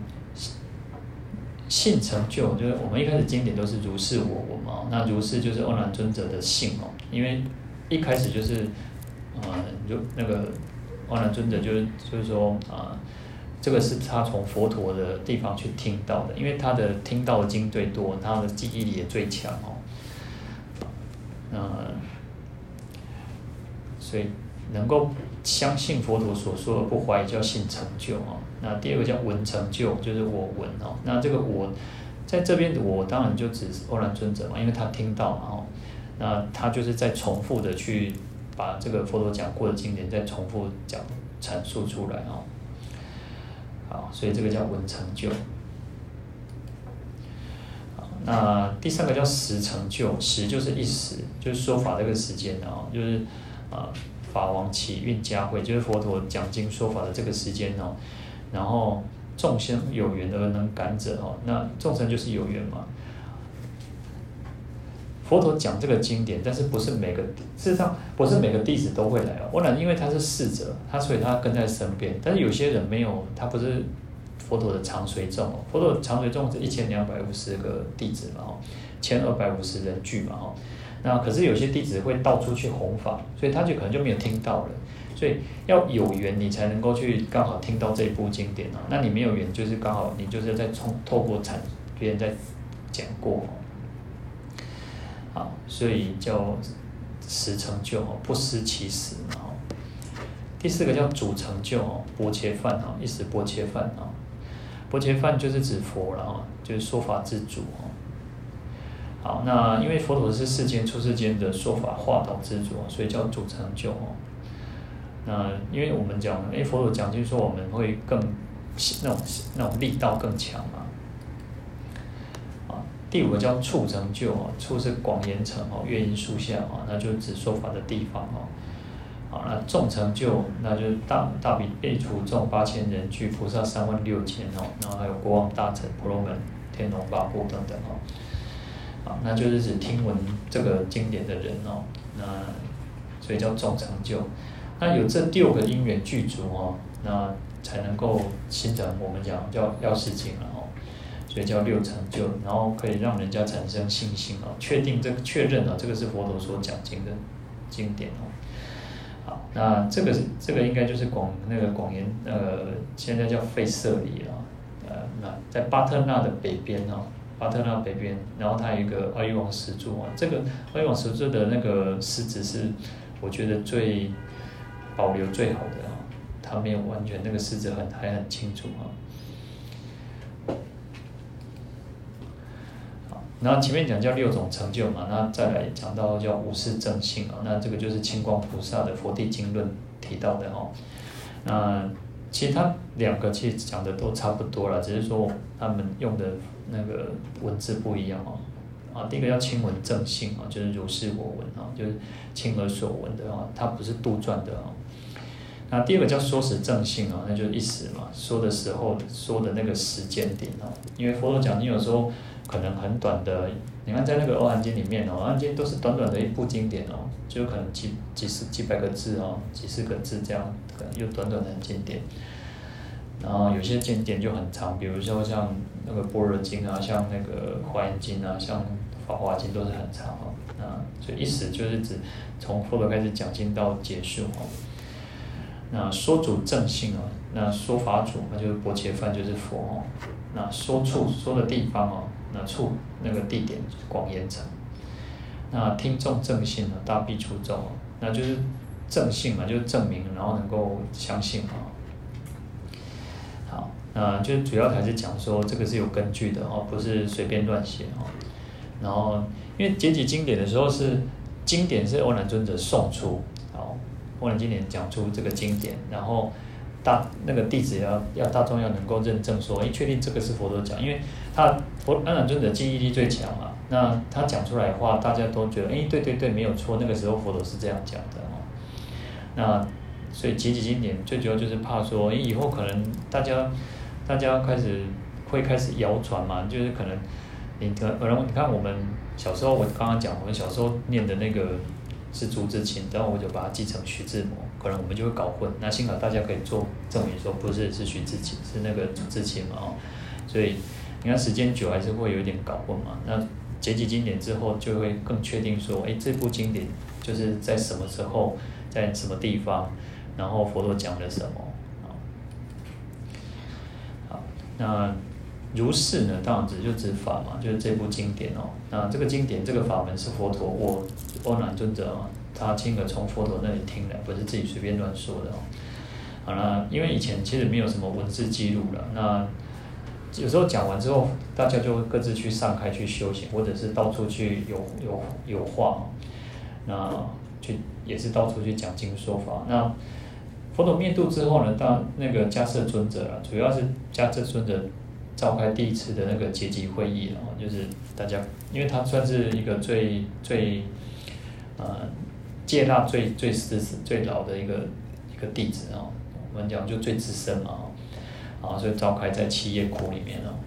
信成就，就是我们一开始经典都是如是我我嘛，那如是就是阿难尊者的信哦，因为。一开始就是，呃，就那个阿难尊者就是就是说啊、这个是他从佛陀的地方去听到的，因为他的听到的经最多，他的记忆力也最强哦。呃，所以能够相信佛陀所说的不怀疑叫信成就哦。那第二个叫闻成就，就是我闻哦。那这个我在这边，我当然就指阿难尊者嘛，因为他听到嘛哦。那他就是在重复的去把这个佛陀讲过的经典再重复讲阐述出来哦，好，所以这个叫闻成就。那第三个叫时成就，时就是一时，就是说法这个时间哦，就是啊法王起运嘉会，就是佛陀讲经说法的这个时间哦，然后众生有缘而能感者哦，那众生就是有缘嘛。佛陀讲这个经典，但是不是每个，事实上不是每个弟子都会来哦。我呢，因为他是侍者，他所以他跟在身边。但是有些人没有，他不是佛陀的常随众哦。佛陀的常随众是一千两百五十个弟子嘛，哦，千二百五十人聚嘛，哦。那可是有些弟子会到处去弘法，所以他就可能就没有听到了。所以要有缘，你才能够去刚好听到这部经典哦。那你没有缘，就是刚好你就是在从透过禅别人在讲过。所以叫时成就哦，不失其时嘛哦。第四个叫主成就哦，波切饭哦，一时波切饭哦。波切饭就是指佛了哦，就是说法之主哦。好，那因为佛陀是世间出世间的说法化导之主，所以叫主成就哦。那因为我们讲，哎，佛陀讲就是说我们会更那种那种力道更强嘛。啊第五个叫处成就哦，处是广严城哦，月音树下哦，那就指说法的地方哦。好，那众成就，那就大大比被除众八千人聚，菩萨三万六千哦，然后还有国王大臣、婆罗门、天龙八部等等哦。好，那就是指听闻这个经典的人哦，那所以叫众成就。那有这六个因缘具足哦，那才能够形成我们讲叫药师经了哦。所以叫六成就，然后可以让人家产生信心哦，确定这个确认了这个是佛陀所讲经的经典哦。好，那这个这个应该就是广那个广言呃，现在叫费舍里啊，呃，那在巴特纳的北边哦，巴特纳北边，然后它有一个阿育王石柱啊，这个阿育王石柱的那个狮子是我觉得最保留最好的啊，它没有完全那个狮子很还很清楚啊。然后前面讲叫六种成就嘛，那再来讲到叫五识正信啊，那这个就是清光菩萨的《佛地经论》提到的哦。那其他两个其实讲的都差不多了，只是说他们用的那个文字不一样哦。啊，第一个叫亲闻正信啊，就是如是我闻啊，就是亲耳所闻的啊，它不是杜撰的啊。那第二个叫说时正信啊，那就是一时嘛，说的时候说的那个时间点啊，因为佛陀讲经有时候可能很短的，你看在那个《阿含经》里面哦，《阿含经》都是短短的一部经典哦，就可能几几十几百个字哦，几十个字这样，可能又短短的经典。然后有些经典就很长，比如说像那个《般若经》啊，像那个《华严经》啊，像《法华经》都是很长哦。啊，所以意思就是指从佛陀开始讲经到结束哦。那说主正信哦，那说法主那就是薄伽梵就是佛哦。那说处说的地方哦，那处那个地点广严城。那听众正信呢，大苾刍众哦，那就是正信嘛，就是证明然后能够相信啊。好，那就主要还是讲说这个是有根据的哦，不是随便乱写哦。然后因为结集经典的时候是经典是欧南尊者送出。我们今年讲出这个经典，然后大那个弟子要要大众要能够认证说，哎，确定这个是佛陀讲，因为他佛阿难尊者记忆力最强嘛，那他讲出来的话，大家都觉得，哎，对对对，没有错，那个时候佛陀是这样讲的哦。那所以结集经典最主要就是怕说，哎，以后可能大家大家开始会开始谣传嘛，就是可能你可能你看我们小时候，我刚刚讲我们小时候念的那个。是朱自清，然后我就把它记成徐志摩，可能我们就会搞混。那幸好大家可以做证明，说不是是徐自清，是那个朱自清嘛哦。所以你看时间久还是会有点搞混嘛。那结集经典之后，就会更确定说，哎，这部经典就是在什么时候，在什么地方，然后佛陀讲了什么啊？好，那如是呢，当然指就指法嘛，就是这部经典哦。那这个经典这个法门是佛陀我。欧难尊者啊，他亲耳从佛陀那里听的，不是自己随便乱说的哦。好了，因为以前其实没有什么文字记录了，那有时候讲完之后，大家就各自去上开去修行，或者是到处去有有有话，那去也是到处去讲经说法。那佛陀灭度之后呢，当那个迦叶尊者啊，主要是迦叶尊者召开第一次的那个结集会议了，就是大家，因为他算是一个最最。呃，戒腊最最资深、最老的一个一个弟子哦，我们讲就最资深嘛，啊，所以召开在七叶窟里面哦，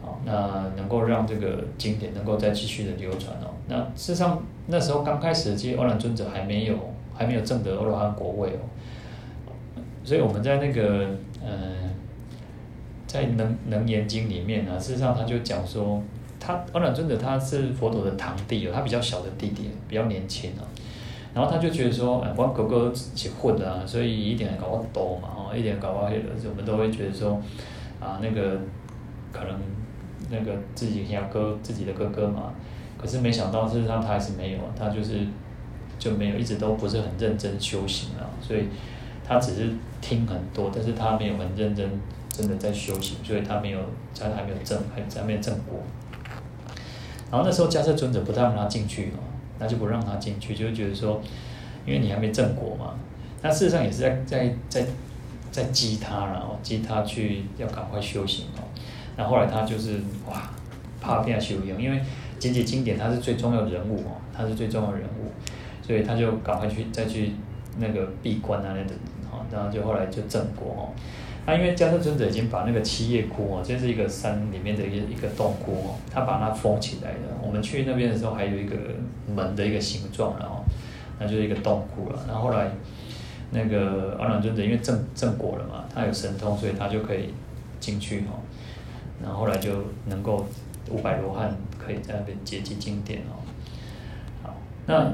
好，那能够让这个经典能够再继续的流传哦。那事实上那时候刚开始，其实阿难尊者还没有还没有证得阿罗汉国位哦，所以我们在那个呃，在《能能言经》里面呢，事实上他就讲说。他阿难尊者他是佛陀的堂弟哦，他比较小的弟弟，比较年轻哦。然后他就觉得说，哎，我哥哥一起混啊，所以一点搞不懂嘛，哦，一点搞不黑的，我们都会觉得说，啊，那个可能那个自己家哥自己的哥哥嘛。可是没想到事实上他还是没有，他就是就没有，一直都不是很认真修行啊。所以他只是听很多，但是他没有很认真真的在修行，所以他没有他还没有证，还还没有证果。然后那时候迦叶尊者不太让他进去哦，那就不让他进去，就觉得说，因为你还没证果嘛。那事实上也是在在在在激他，然后激他去要赶快修行哦。那后来他就是哇，怕变修行，因为结集经典他是最重要人物哦，他是最重要人物，所以他就赶快去再去那个闭关啊那等，然后就后来就正果哦。他、啊、因为迦叶尊者已经把那个七叶窟哦，这是一个山里面的一个一个洞窟哦，他把它封起来的。我们去那边的时候，还有一个门的一个形状，然后那就是一个洞窟了。然后后来那个阿难尊者因为正正果了嘛，他有神通，所以他就可以进去哦。然后后来就能够五百罗汉可以在那边结集经典哦。好，那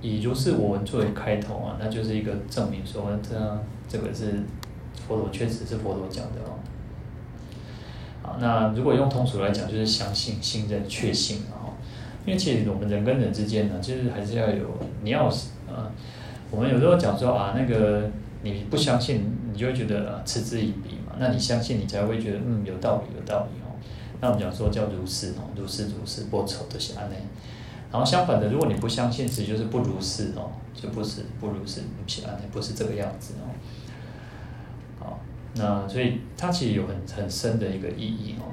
以如是我闻作为开头啊，那就是一个证明说这这个是。佛陀确实是佛陀讲的哦。好，那如果用通俗来讲，就是相信、信任、确信哦。因为其实我们人跟人之间呢，就是还是要有，你要呃，我们有时候讲说啊，那个你不相信，你就会觉得啊，嗤之以鼻嘛。那你相信，你才会觉得嗯，有道理，有道理哦。那我们讲说叫如是哦，如是如是，不丑的是安内。然后相反的，如果你不相信，其实就是不如是哦，就不是不如是，不是，不是这个样子哦。好那所以它其实有很很深的一个意义哦。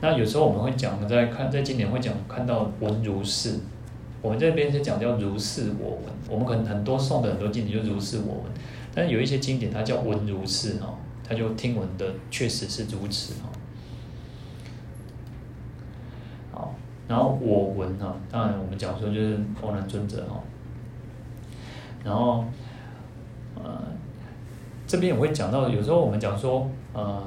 那有时候我们会讲，在看在经典会讲看到闻如是，我们这边是讲叫如是我闻。我们可能很多诵的很多经典就如是我闻，但是有一些经典它叫闻如是哦，它就听闻的确实是如此哦。好，然后我闻啊，当然我们讲说就是阿难尊者哦。然后呃，这边也会讲到，有时候我们讲说呃。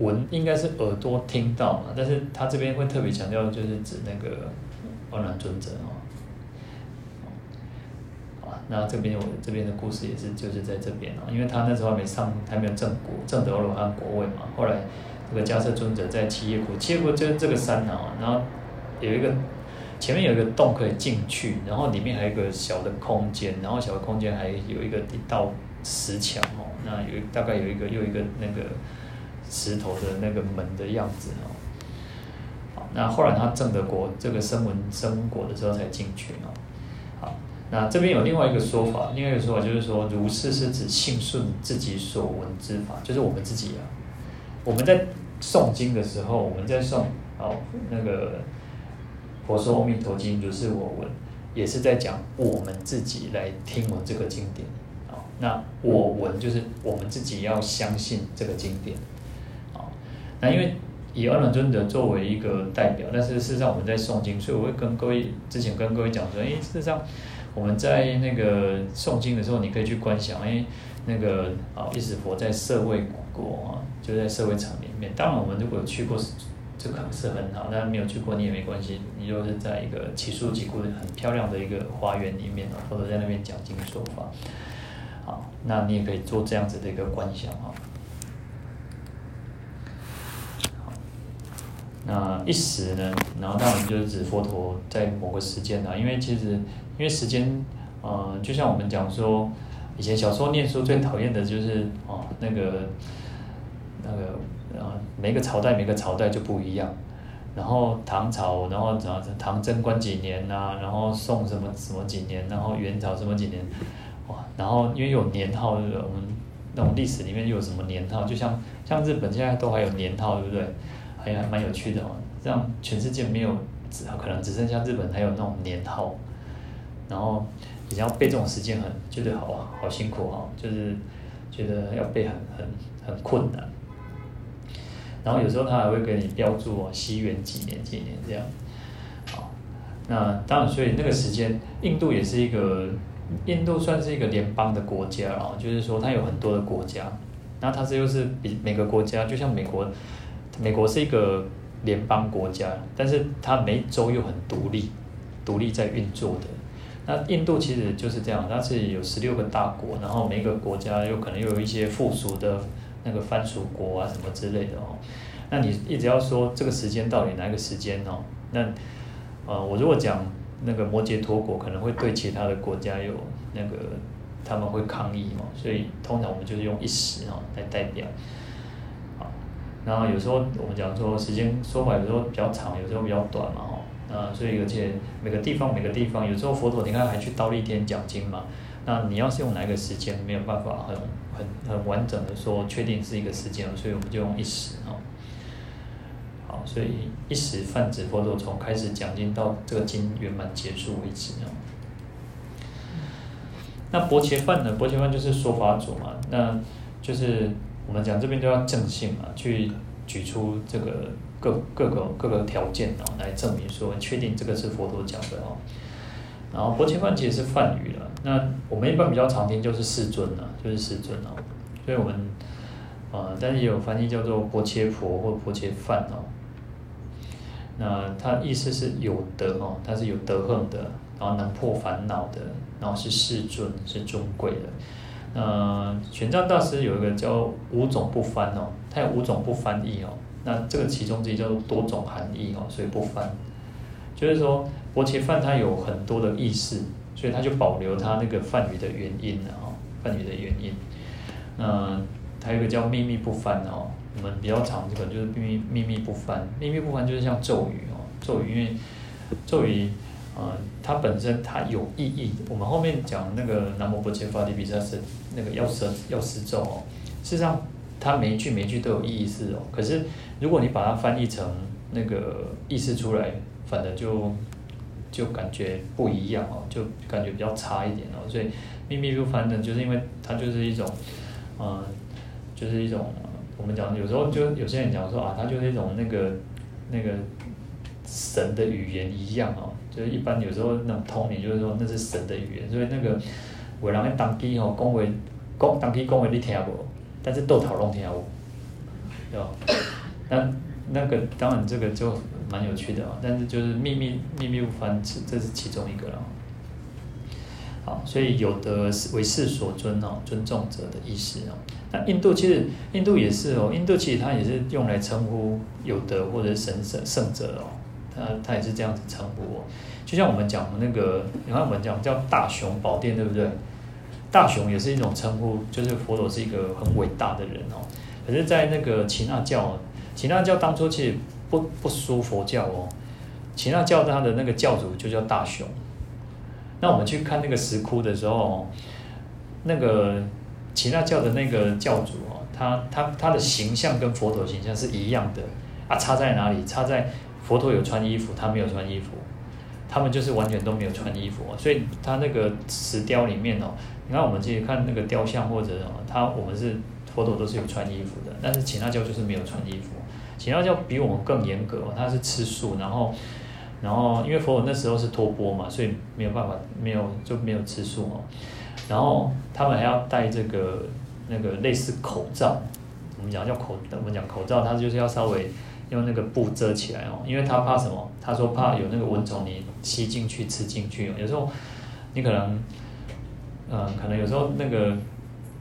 闻应该是耳朵听到嘛，但是他这边会特别强调，就是指那个阿难尊者哦。啊，那这边我这边的故事也是就是在这边哦，因为他那时候还没上，还没有正果，正得罗汉果位嘛。后来这个迦叶尊者在七叶国，七叶国就是这个山啊，然后有一个前面有一个洞可以进去，然后里面还有一个小的空间，然后小的空间还有一个一道石墙哦，那有大概有一个又一个那个。石头的那个门的样子哦，那后来他证得果这个声闻声果的时候才进去哦，好，那这边有另外一个说法，另外一个说法就是说，如是是指信顺自己所闻之法，就是我们自己啊，我们在诵经的时候，我们在诵哦那个佛说阿弥陀经，如是我闻，也是在讲我们自己来听闻这个经典，啊，那我闻就是我们自己要相信这个经典啊。那因为以阿难尊者作为一个代表，但是事实上我们在诵经，所以我会跟各位之前跟各位讲说，哎，事实上我们在那个诵经的时候，你可以去观想，哎，那个啊，一时佛在社会国啊，就在社会场里面。当然，我们如果去过，这个是很好；但没有去过，你也没关系，你就是在一个奇树给孤的很漂亮的一个花园里面，或者在那边讲经说法。好，那你也可以做这样子的一个观想啊。那一时呢，然后当然就是指佛陀在某个时间啊，因为其实因为时间，呃，就像我们讲说，以前小时候念书最讨厌的就是哦，那个那个啊，每个朝代每个朝代就不一样，然后唐朝，然后然后唐贞观几年呐、然后宋什么什么几年，然后元朝什么几年，哇，然后因为有年号，我们那种历史里面又有什么年号，就像像日本现在都还有年号，对不对？还还蛮有趣的哦，这样全世界没有只可能只剩下日本还有那种年号，然后你要背这种时间很觉得好好辛苦哦，就是觉得要背很很很困难。然后有时候他还会给你标注哦，西元几年几年这样。好，那当然，所以那个时间，印度也是一个印度算是一个联邦的国家啊，就是说它有很多的国家，那它这又是比每个国家，就像美国。美国是一个联邦国家，但是它每一州又很独立，独立在运作的。那印度其实就是这样，它是有十六个大国，然后每个国家有可能又有一些附属的那个藩属国啊什么之类的哦。那你一直要说这个时间到底哪一个时间哦？那呃，我如果讲那个摩羯陀国可能会对其他的国家有那个他们会抗议嘛，所以通常我们就是用一时哦来代表。然后有时候我们讲说时间说法有时候比较长，有时候比较短嘛，吼，那所以而且每个地方每个地方，有时候佛陀你看还去忉利天讲经嘛，那你要是用哪一个时间，没有办法很很很完整的说确定是一个时间，所以我们就用一时哦。好，所以一时泛指佛陀从开始讲经到这个经圆满结束为止哦。那薄伽梵呢？薄伽梵就是说法主嘛，那就是。我们讲这边都要正性嘛，去举出这个各各个各个条件哦，来证明说确定这个是佛陀讲的哦。然后薄伽梵其实是梵语了，那我们一般比较常听就是世尊了，就是世尊哦。所以我们呃，但是也有翻译叫做薄伽婆或薄伽梵哦。那它意思是有德哦，它是有德行的，然后能破烦恼的，然后是世尊，是尊贵的。呃，玄奘大师有一个叫五种不翻哦，他有五种不翻译哦。那这个其中之一叫做多种含义哦，所以不翻。就是说，薄伽梵它有很多的意思，所以它就保留它那个梵语的原音了哦，梵语的原音。呃，还有一个叫秘密不翻哦，我们比较常这个就是秘密秘密不翻，秘密不翻就是像咒语哦，咒语因为咒语。啊、它本身它有意义。我们后面讲那个南无薄伽伐帝毗沙瑟那个药师药师咒哦，事实上它每一句每一句都有意义思哦。可是如果你把它翻译成那个意思出来，反正就就感觉不一样哦，就感觉比较差一点哦。所以秘密不翻的，就是因为它就是一种，嗯，就是一种我们讲有时候就有些人讲说啊，它就是一种那个那个神的语言一样哦。就是一般有时候那种通灵，就是说那是神的语言，所以那个有人当机吼讲话讲当机讲话你听无，但是倒头拢听有，对吧？那那个当然这个就蛮有趣的啊，但是就是秘密秘密不翻，这这是其中一个了。好，所以有德为世所尊哦，尊重者的意思哦。那印度其实印度也是哦，印度其实它也是用来称呼有德或者神圣圣者哦。它它也是这样子称呼我，就像我们讲那个，你看我们讲叫大雄宝殿，对不对？大雄也是一种称呼，就是佛陀是一个很伟大的人哦。可是，在那个耆那教，耆那教当初其实不不输佛教哦。耆那教他的那个教主就叫大雄。那我们去看那个石窟的时候，那个耆那教的那个教主哦，他他他的形象跟佛陀形象是一样的啊，差在哪里？差在。佛陀有穿衣服，他没有穿衣服，他们就是完全都没有穿衣服，所以他那个石雕里面哦，你看我们自己看那个雕像或者哦，他我们是佛陀都是有穿衣服的，但是耆那教就是没有穿衣服，耆那教比我们更严格，他是吃素，然后然后因为佛陀那时候是托钵嘛，所以没有办法没有就没有吃素哦，然后他们还要戴这个那个类似口罩，我们讲叫口，我们讲口罩，它就是要稍微。用那个布遮起来哦，因为他怕什么？他说怕有那个蚊虫你吸进去、吃进去。有时候你可能，嗯，可能有时候那个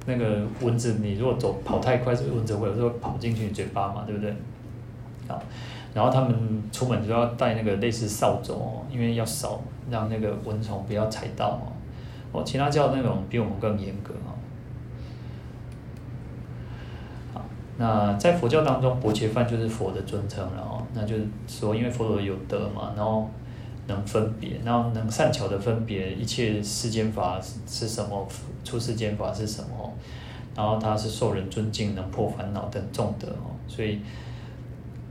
那个蚊子，你如果走跑太快，这蚊子会有时候跑进去你嘴巴嘛，对不对？然后他们出门就要带那个类似扫帚哦，因为要扫，让那个蚊虫不要踩到哦。哦，其他教那种比我们更严格哦。那在佛教当中，薄伽梵就是佛的尊称，然后那就是说，因为佛陀有德嘛，然后能分别，然后能善巧的分别一切世间法是什么，出世间法是什么，然后他是受人尊敬，能破烦恼等重德哦，所以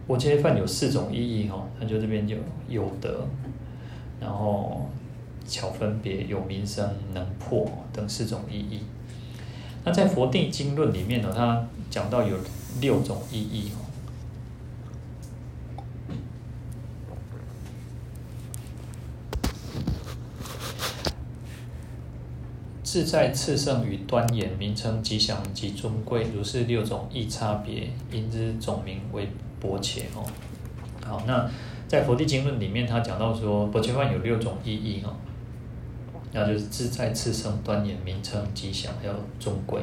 薄伽梵有四种意义哈，那就这边就有德，然后巧分别，有名声，能破等四种意义。那在《佛地经论》里面呢，他讲到有六种意义哦。自在炽盛与端严，名称吉祥及尊贵，如是六种异差别，因之总名为薄伽哦。好，那在《佛地经论》里面，他讲到说，薄伽梵有六种意义哦。那就是自在、次生、端严、名称、吉祥，还有尊贵。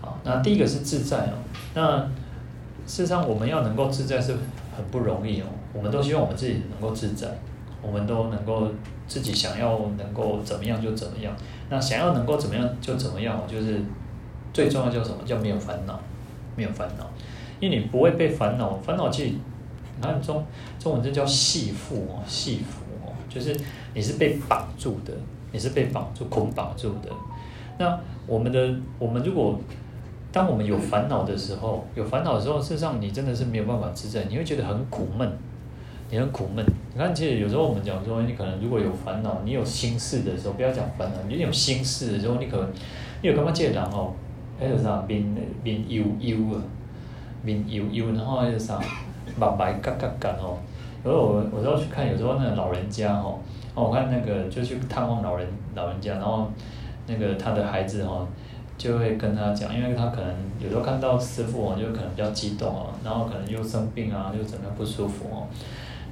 好，那第一个是自在哦。那事实上，我们要能够自在是很不容易哦。我们都希望我们自己能够自在，我们都能够自己想要能够怎么样就怎么样。那想要能够怎么样就怎么样，就是最重要叫什么？叫没有烦恼，没有烦恼。因为你不会被烦恼，烦恼其实你看中中文这叫系缚哦，系缚。就是你是被绑住的，你是被绑住、捆绑住的。那我们的我们如果当我们有烦恼的时候，有烦恼的时候，事实上你真的是没有办法自在，你会觉得很苦闷，你很苦闷。你看，其实有时候我们讲说，你可能如果有烦恼，你有心事的时候，不要讲烦恼，你有心事的时候，你可能你有干嘛这个人哦？还有啥面面忧忧啊，面忧忧，然后还有啥白白嘎嘎嘎哦。有时候我我都要去看，有时候那个老人家哦，我看那个就去探望老人老人家，然后那个他的孩子哦，就会跟他讲，因为他可能有时候看到师傅哦，就可能比较激动哦，然后可能又生病啊，又怎么样不舒服哦，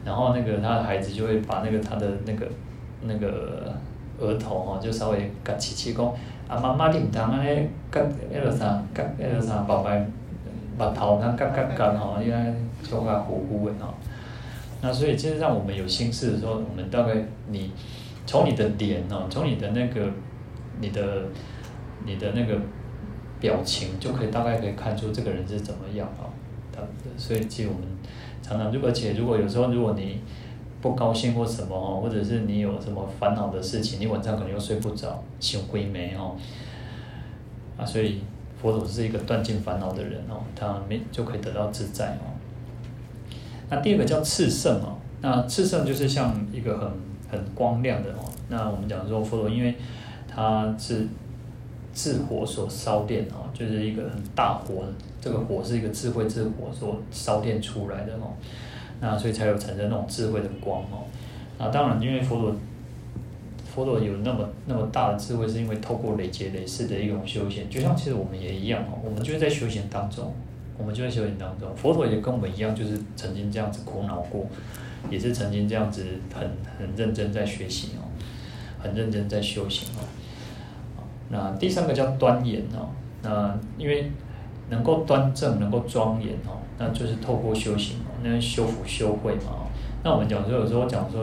然后那个他的孩子就会把那个他的那个那个额头哦，就稍微夹起起功，啊妈妈你唔通安尼夹那个啥夹那个啥白白把头，他夹夹夹吼，因为像个糊糊的哦。那所以，其实让我们有心事的时候，我们大概你从你的脸哦，从你的那个你的你的那个表情，就可以大概可以看出这个人是怎么样啊。他所以，其实我们常常，如果而且如果有时候如果你不高兴或什么哦，或者是你有什么烦恼的事情，你晚上可能又睡不着，想鬼没哦。啊，所以佛陀是一个断尽烦恼的人哦，他没就可以得到自在哦。那第二个叫炽盛哦，那炽盛就是像一个很很光亮的哦。那我们讲说佛陀，因为他是智火所烧电哦，就是一个很大火，这个火是一个智慧之火所烧电出来的哦。那所以才有产生那种智慧的光哦。那当然，因为佛陀。佛陀有那么那么大的智慧，是因为透过累劫累世的一种修行，就像其实我们也一样哦，我们就是在修行当中，我们就在修行当中，佛陀也跟我们一样，就是曾经这样子苦恼过，也是曾经这样子很很认真在学习哦，很认真在修行哦。那第三个叫端严哦，那因为能够端正，能够庄严哦，那就是透过修行哦，那修福修慧嘛。那我们讲说，有时候讲说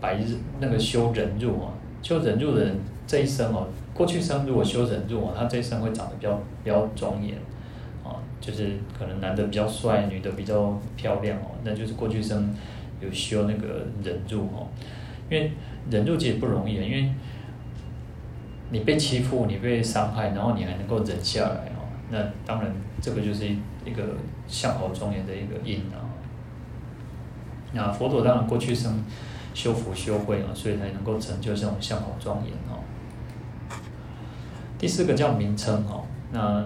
白日那个修忍辱啊。修忍辱的人这一生哦，过去生如果修忍辱哦，他这一生会长得比较比较庄严，啊，就是可能男的比较帅，女的比较漂亮哦，那就是过去生有修那个忍辱哦，因为忍辱其实不容易，因为你被欺负，你被伤害，然后你还能够忍下来哦，那当然这个就是一个相好庄严的一个因啊。那佛陀当然过去生。修福修慧啊，所以才能够成就这种相好庄严哦。第四个叫名称哦，那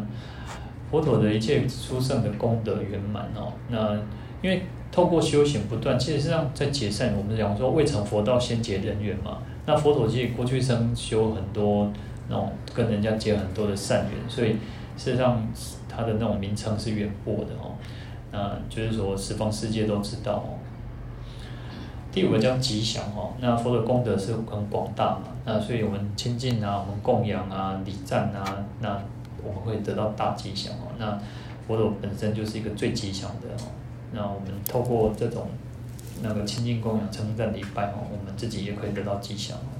佛陀的一切殊胜的功德圆满哦，那因为透过修行不断，其实上在结善，我们讲说未成佛道先结人缘嘛。那佛陀其实过去生修很多那种跟人家结很多的善缘，所以事实上他的那种名称是远播的哦。那就是说十方世界都知道哦。第五个叫吉祥哦，那佛的功德是很广大嘛，那所以我们亲近啊，我们供养啊，礼赞啊，那我们会得到大吉祥哦。那佛陀本身就是一个最吉祥的哦，那我们透过这种那个亲近供养、称赞礼拜哦，我们自己也可以得到吉祥哦。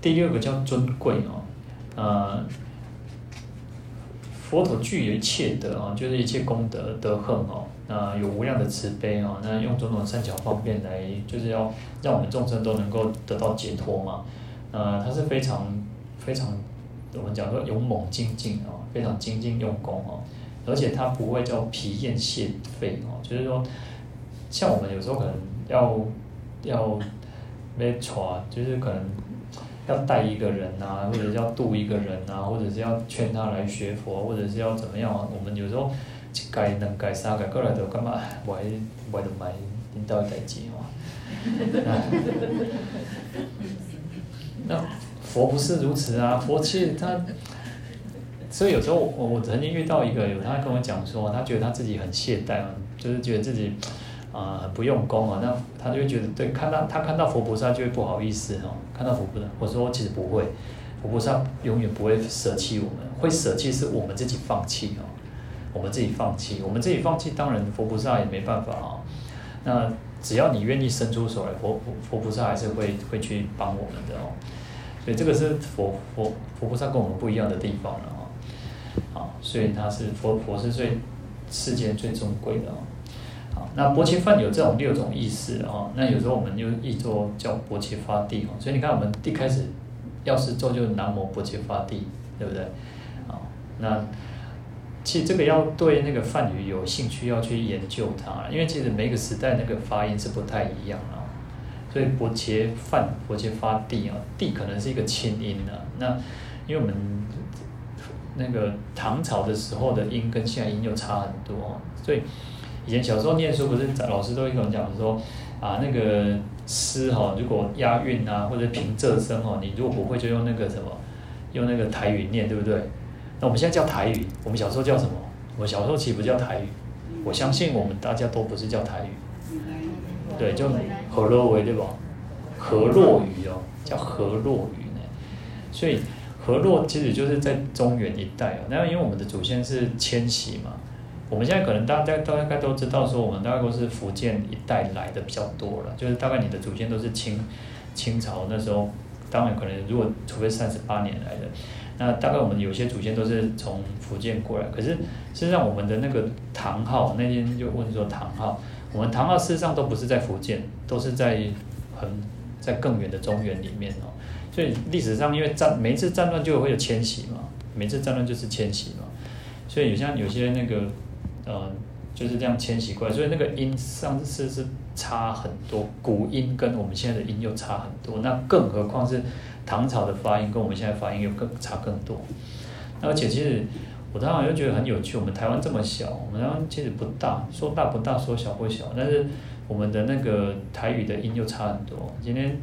第六个叫尊贵哦，呃。佛陀具有一切德啊，就是一切功德德行哦，那有无量的慈悲哦，那用种种善巧方便来，就是要让我们众生都能够得到解脱嘛。呃，他是非常非常，我们讲说勇猛精进哦，非常精进用功哦，而且他不会叫疲厌懈废哦，就是说，像我们有时候可能要要没错，就是可能。要带一个人啊，或者是要度一个人啊，或者是要劝他来学佛，或者是要怎么样啊？我们有时候一改、两改、三改过来都干嘛？我还我都买领导代志嘛。那佛不是如此啊，佛其实他，所以有时候我我曾经遇到一个有他跟我讲说，他觉得他自己很懈怠啊，就是觉得自己。啊，很不用功啊，那他就会觉得，对，看到他看到佛菩萨就会不好意思哦，看到佛菩萨，我说其实不会，佛菩萨永远不会舍弃我们，会舍弃是我们自己放弃哦，我们自己放弃，我们自己放弃，当然佛菩萨也没办法啊。那只要你愿意伸出手来，佛佛佛菩萨还是会会去帮我们的哦。所以这个是佛佛佛菩萨跟我们不一样的地方了啊，好，所以他是佛佛是最世间最尊贵的哦。那薄伽梵有这种六种意思啊，那有时候我们就译作叫薄伽发地哦，所以你看我们一开始药师咒就是南无薄伽发地，对不对？啊，那其实这个要对那个梵语有兴趣要去研究它，因为其实每个时代那个发音是不太一样啊，所以薄伽梵、薄伽伐帝啊，地可能是一个轻音的，那因为我们那个唐朝的时候的音跟现在音又差很多，所以。以前小时候念书，不是老师都会跟我们讲说，啊，那个诗哈，如果押韵啊，或者平仄声哦，你如果不会，就用那个什么，用那个台语念，对不对？那我们现在叫台语，我们小时候叫什么？我们小时候其实不叫台语，我相信我们大家都不是叫台语，对，叫河洛语对吧？河洛语哦，叫河洛语呢。所以河洛其实就是在中原一带哦，那因为我们的祖先是迁徙嘛。我们现在可能大家大概都知道，说我们大概都是福建一带来的比较多了，就是大概你的祖先都是清清朝那时候，当然可能如果除非三十八年来的，那大概我们有些祖先都是从福建过来。可是事实上，我们的那个唐号那天就问说唐号，我们唐号事实上都不是在福建，都是在很在更远的中原里面哦。所以历史上因为战每一次战乱就会有迁徙嘛，每次战乱就是迁徙嘛，所以有像有些那个呃就是这样迁徙过来，所以那个音上次是差很多，古音跟我们现在的音又差很多，那更何况是唐朝的发音跟我们现在发音又更差更多。而且其实我当时又觉得很有趣，我们台湾这么小，我们台湾其实不大，说大不大，说小不小，但是我们的那个台语的音又差很多。今天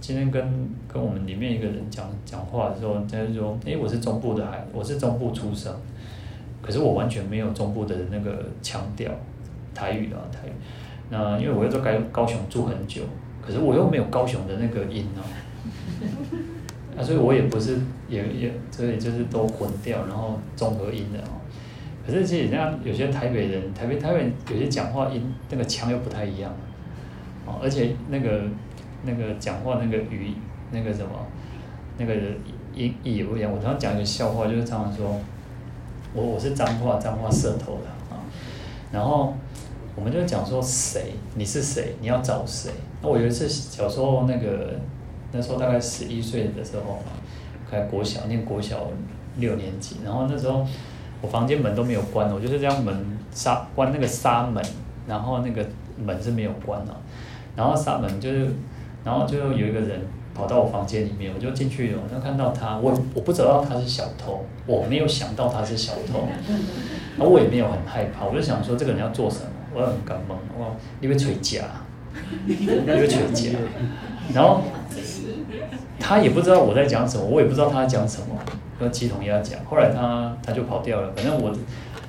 今天跟跟我们里面一个人讲讲话的时候，他就说：“诶，我是中部的孩，我是中部出生，可是我完全没有中部的那个腔调，台语啊台语。那因为我又在高高雄住很久，可是我又没有高雄的那个音哦。”，啊所以我也不是，也也，所以就是都混掉，然后综合音的哦。可是其实像有些台北人，台北台北有些讲话音那个腔又不太一样，哦，而且那个那个讲话那个语那个什么那个音也不一样。我常常讲一个笑话，就是常常说，我我是彰化彰化舌头的啊，然后我们就讲说谁，你是谁，你要找谁？那我有一次小时候那个。那时候大概十一岁的时候嘛，开国小念国小六年级，然后那时候我房间门都没有关，我就是这样门纱关那个纱门，然后那个门是没有关的，然后纱门就是，然后就有一个人跑到我房间里面，我就进去，我就看到他，我我不知道他是小偷，我没有想到他是小偷，然后我也没有很害怕，我就想说这个人要做什么，我很感懵，我因为捶假，因为捶假，然后。他也不知道我在讲什么，我也不知道他在讲什么，和鸡同鸭讲。后来他他就跑掉了。反正我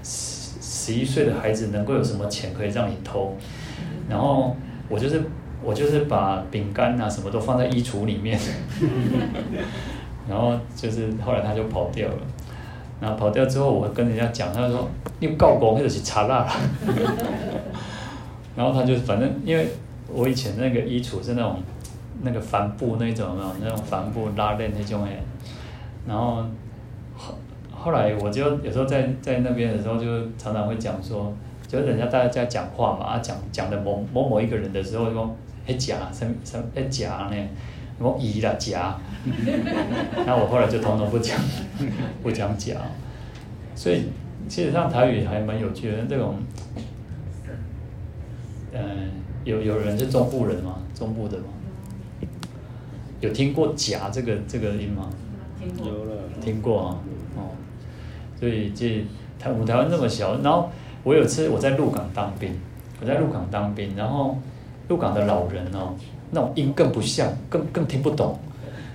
十十一岁的孩子能够有什么钱可以让你偷？然后我就是我就是把饼干啊什么都放在衣橱里面，然后就是后来他就跑掉了。然后跑掉之后，我跟人家讲，他说你告公或者是查辣。然后他就反正因为我以前那个衣橱是那种。那个帆布那种有没有那种帆布拉链那种诶，然后后后来我就有时候在在那边的时候，就常常会讲说，就是人家大家在讲话嘛，啊讲讲的某某某一个人的时候，说哎夹什什哎夹呢，我姨啦夹，那我后来就统统不讲不讲夹，所以其实上台语还蛮有趣的，这种，嗯、有有人是中部人吗？中部的吗？有听过“夹”这个这个音吗？有了，听过啊，哦，所以这台我们台湾那么小，然后我有次我在鹿港当兵，我在鹿港当兵，然后鹿港的老人哦，那种音更不像，更更听不懂。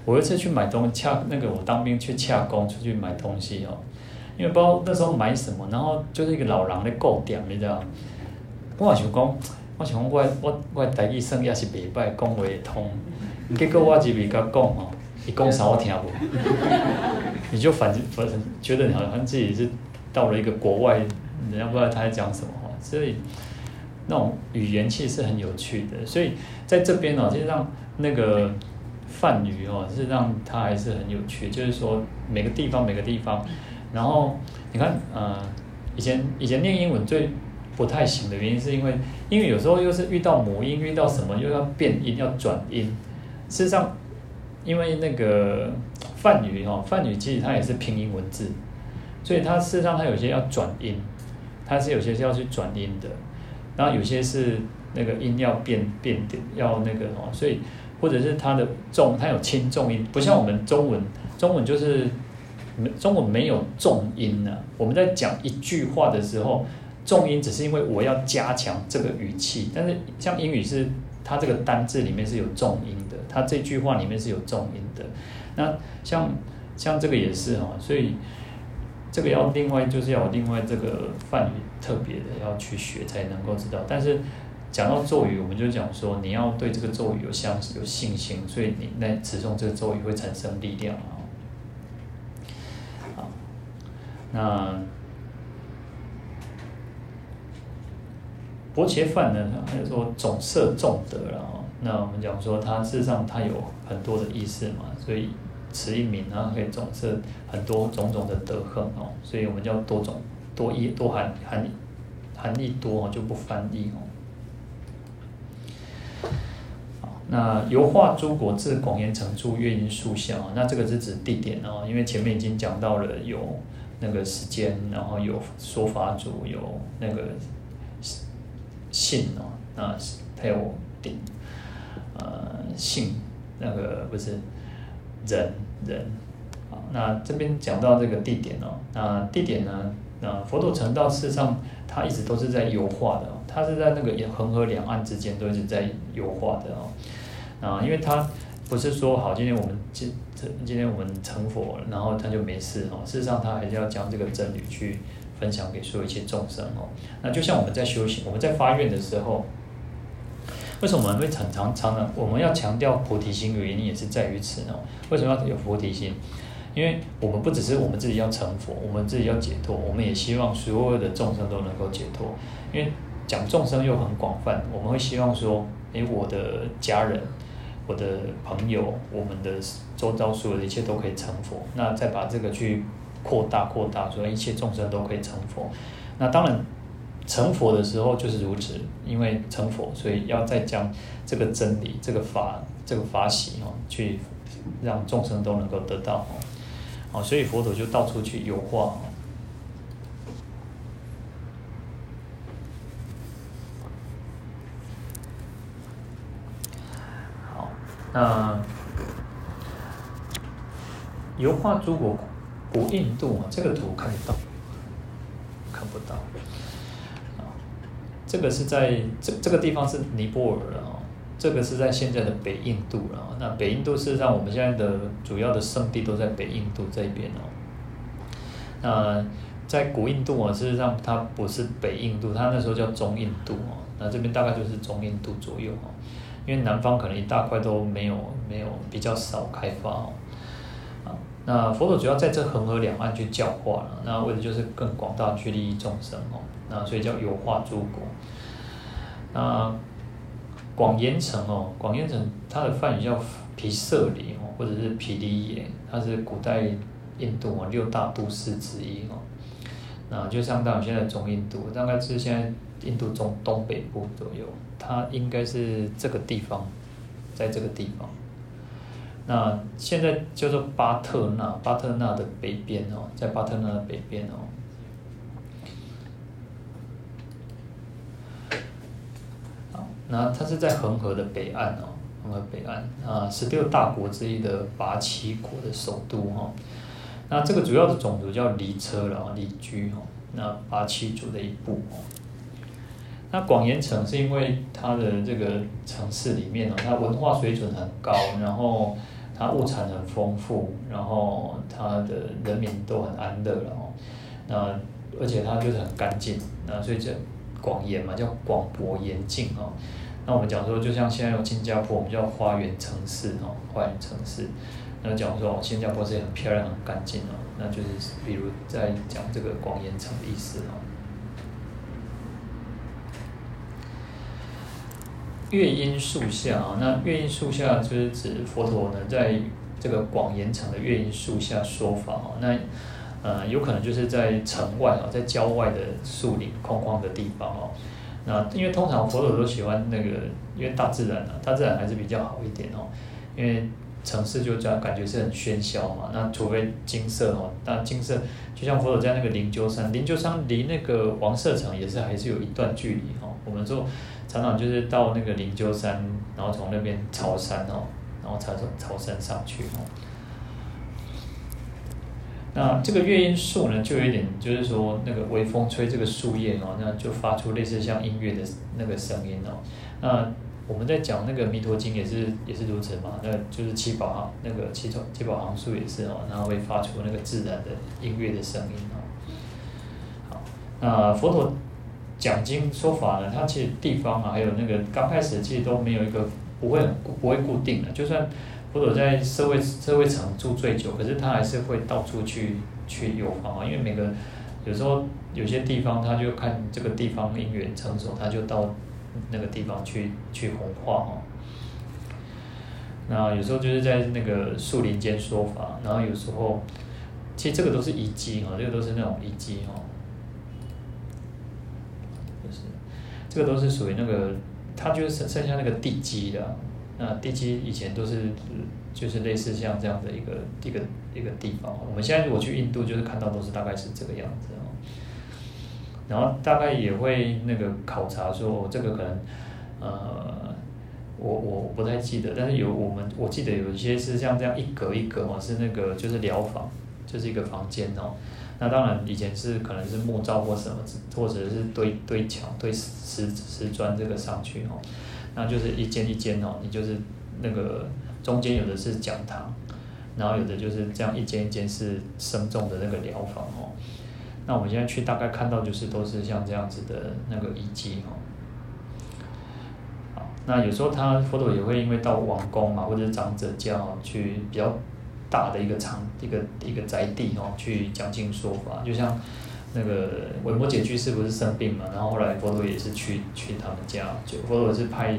我有一次去买东西，洽那个我当兵去洽工出去买东西哦，因为不知道那时候买什么，然后就是一个老人在顾店，你知道？我想讲，我想讲我我我台语算也是袂歹，讲话会通。结果我这边甲讲哦，伊讲啥我听不，你就反正反正觉得你好像自己是到了一个国外，人家不知道他在讲什么话，所以那种语言其实是很有趣的。所以在这边哦，其实让那个梵语哦，是让它还是很有趣。就是说每个地方每个地方，然后你看呃，以前以前念英文最不太行的原因，是因为因为有时候又是遇到母音，遇到什么又要变音要转音。事实上，因为那个梵语哦，梵语其实它也是拼音文字，所以它事实上它有些要转音，它是有些是要去转音的，然后有些是那个音要变变点，要那个哦，所以或者是它的重，它有轻重音，不像我们中文，中文就是中文没有重音呢。我们在讲一句话的时候，重音只是因为我要加强这个语气，但是像英语是。它这个单字里面是有重音他，这句话里面是有重音的。那像像这个也是哈，所以这个要另外就是要另外这个梵语特别的要去学才能够知道。但是讲到咒语，我们就讲说你要对这个咒语有相有信心，所以你那持诵这个咒语会产生力量啊。好，那。薄伽梵呢，还有说总摄众德了哦。那我们讲说，它事实上它有很多的意思嘛，所以持一名啊，可以总是很多种种的德行哦。所以我们叫多种多义多含含含义多哦就不翻译哦。那游化诸国至广严城住月音树下，那这个是指地点哦，因为前面已经讲到了有那个时间，然后有说法主，有那个信哦，那还有顶呃信那个不是人人啊，那这边讲到这个地点哦，那地点呢，那佛陀成道事实上他一直都是在游化的，他是在那个恒河两岸之间都一直在游化的哦。啊，因为他不是说好，今天我们今今天我们成佛了，然后他就没事哦。事实上，他还是要将这个真理去分享给所有一切众生哦。那就像我们在修行，我们在发愿的时候，为什么我们会常常常常我们要强调菩提心的？原因也是在于此呢。为什么要有菩提心？因为我们不只是我们自己要成佛，我们自己要解脱，我们也希望所有的众生都能够解脱。因为讲众生又很广泛，我们会希望说，诶，我的家人。我的朋友，我们的周遭所有的一切都可以成佛。那再把这个去扩大扩大，说一切众生都可以成佛。那当然，成佛的时候就是如此，因为成佛，所以要再将这个真理、这个法、这个法喜哦，去让众生都能够得到哦。哦，所以佛陀就到处去游化。那游化诸国古印度啊，这个图看得到，看不到。这个是在这这个地方是尼泊尔啊，这个是在现在的北印度啊。那北印度事实上我们现在的主要的圣地都在北印度这边哦。那在古印度啊，事实上它不是北印度，它那时候叫中印度啊。那这边大概就是中印度左右啊。因为南方可能一大块都没有，没有比较少开发哦，啊，那佛陀主要在这恒河两岸去教化了，那为的就是更广大去利益众生哦，那所以叫游化诸国。那广严城哦，广严城它的梵语叫毗舍离哦，或者是毗梨耶，它是古代印度啊六大都市之一哦，那就相当于现在中印度，大概是现在。印度中东北部左右，它应该是这个地方，在这个地方。那现在叫做巴特纳，巴特纳的北边哦，在巴特纳的北边哦。好，那它是在恒河的北岸哦，恒河北岸啊，十六大国之一的拔岐国的首都哈。那这个主要的种族叫离车了，离居哦，那拔岐族的一部哦。那广延城是因为它的这个城市里面哦，它文化水准很高，然后它物产很丰富，然后它的人民都很安乐了哦。那而且它就是很干净，那所以叫广延嘛，叫广博严净哦。那我们讲说，就像现在有新加坡，我们叫花园城市哦，花园城市。那讲说新加坡是很漂亮、很干净哦，那就是比如在讲这个广严城的意思哦。月音树下啊，那月音树下就是指佛陀呢，在这个广严城的月音树下说法啊。那呃，有可能就是在城外啊，在郊外的树林空旷的地方哦。那因为通常佛陀都喜欢那个，因为大自然啊，大自然还是比较好一点哦。因为城市就这样感觉是很喧嚣嘛。那除非金色哦，那金色就像佛陀在那个灵鹫山，灵鹫山离那个王舍城也是还是有一段距离哦。我们说。常常就是到那个灵鹫山，然后从那边朝山哦，然后才从朝山上去哦。那这个月音树呢，就有一点就是说，那个微风吹这个树叶哦，那就发出类似像音乐的那个声音哦。那我们在讲那个弥陀经也是也是如此嘛，那就是七宝行那个七种七宝行树也是哦，然后会发出那个自然的音乐的声音哦。好，那佛陀。讲经说法呢，它其实地方啊，还有那个刚开始其实都没有一个不会不会固定的。就算或者在社会社会场住最久，可是他还是会到处去去游访啊。因为每个有时候有些地方，他就看这个地方因缘成熟，他就到那个地方去去弘化哦。那有时候就是在那个树林间说法，然后有时候其实这个都是遗迹哈，这个都是那种遗迹哈。这个都是属于那个，它就是剩剩下那个地基的，那地基以前都是就是类似像这样的一个一个一个地方。我们现在如果去印度，就是看到都是大概是这个样子哦。然后大概也会那个考察说，这个可能呃，我我不太记得，但是有我们我记得有一些是像这样一格一格哦，是那个就是疗房，就是一个房间哦。那当然以前是可能是木造或什么，或者是堆堆墙堆石石石砖这个上去哦。那就是一间一间哦，你就是那个中间有的是讲堂，然后有的就是这样一间一间是僧众的那个疗房哦。那我们现在去大概看到就是都是像这样子的那个遗迹哦。那有时候他佛陀也会因为到王宫嘛，或者是长者家，去比较大的一个场一个一个宅地哦，去讲经说法，就像。那个维摩詰居士不是生病嘛，然后后来佛陀也是去去他们家，就佛陀是派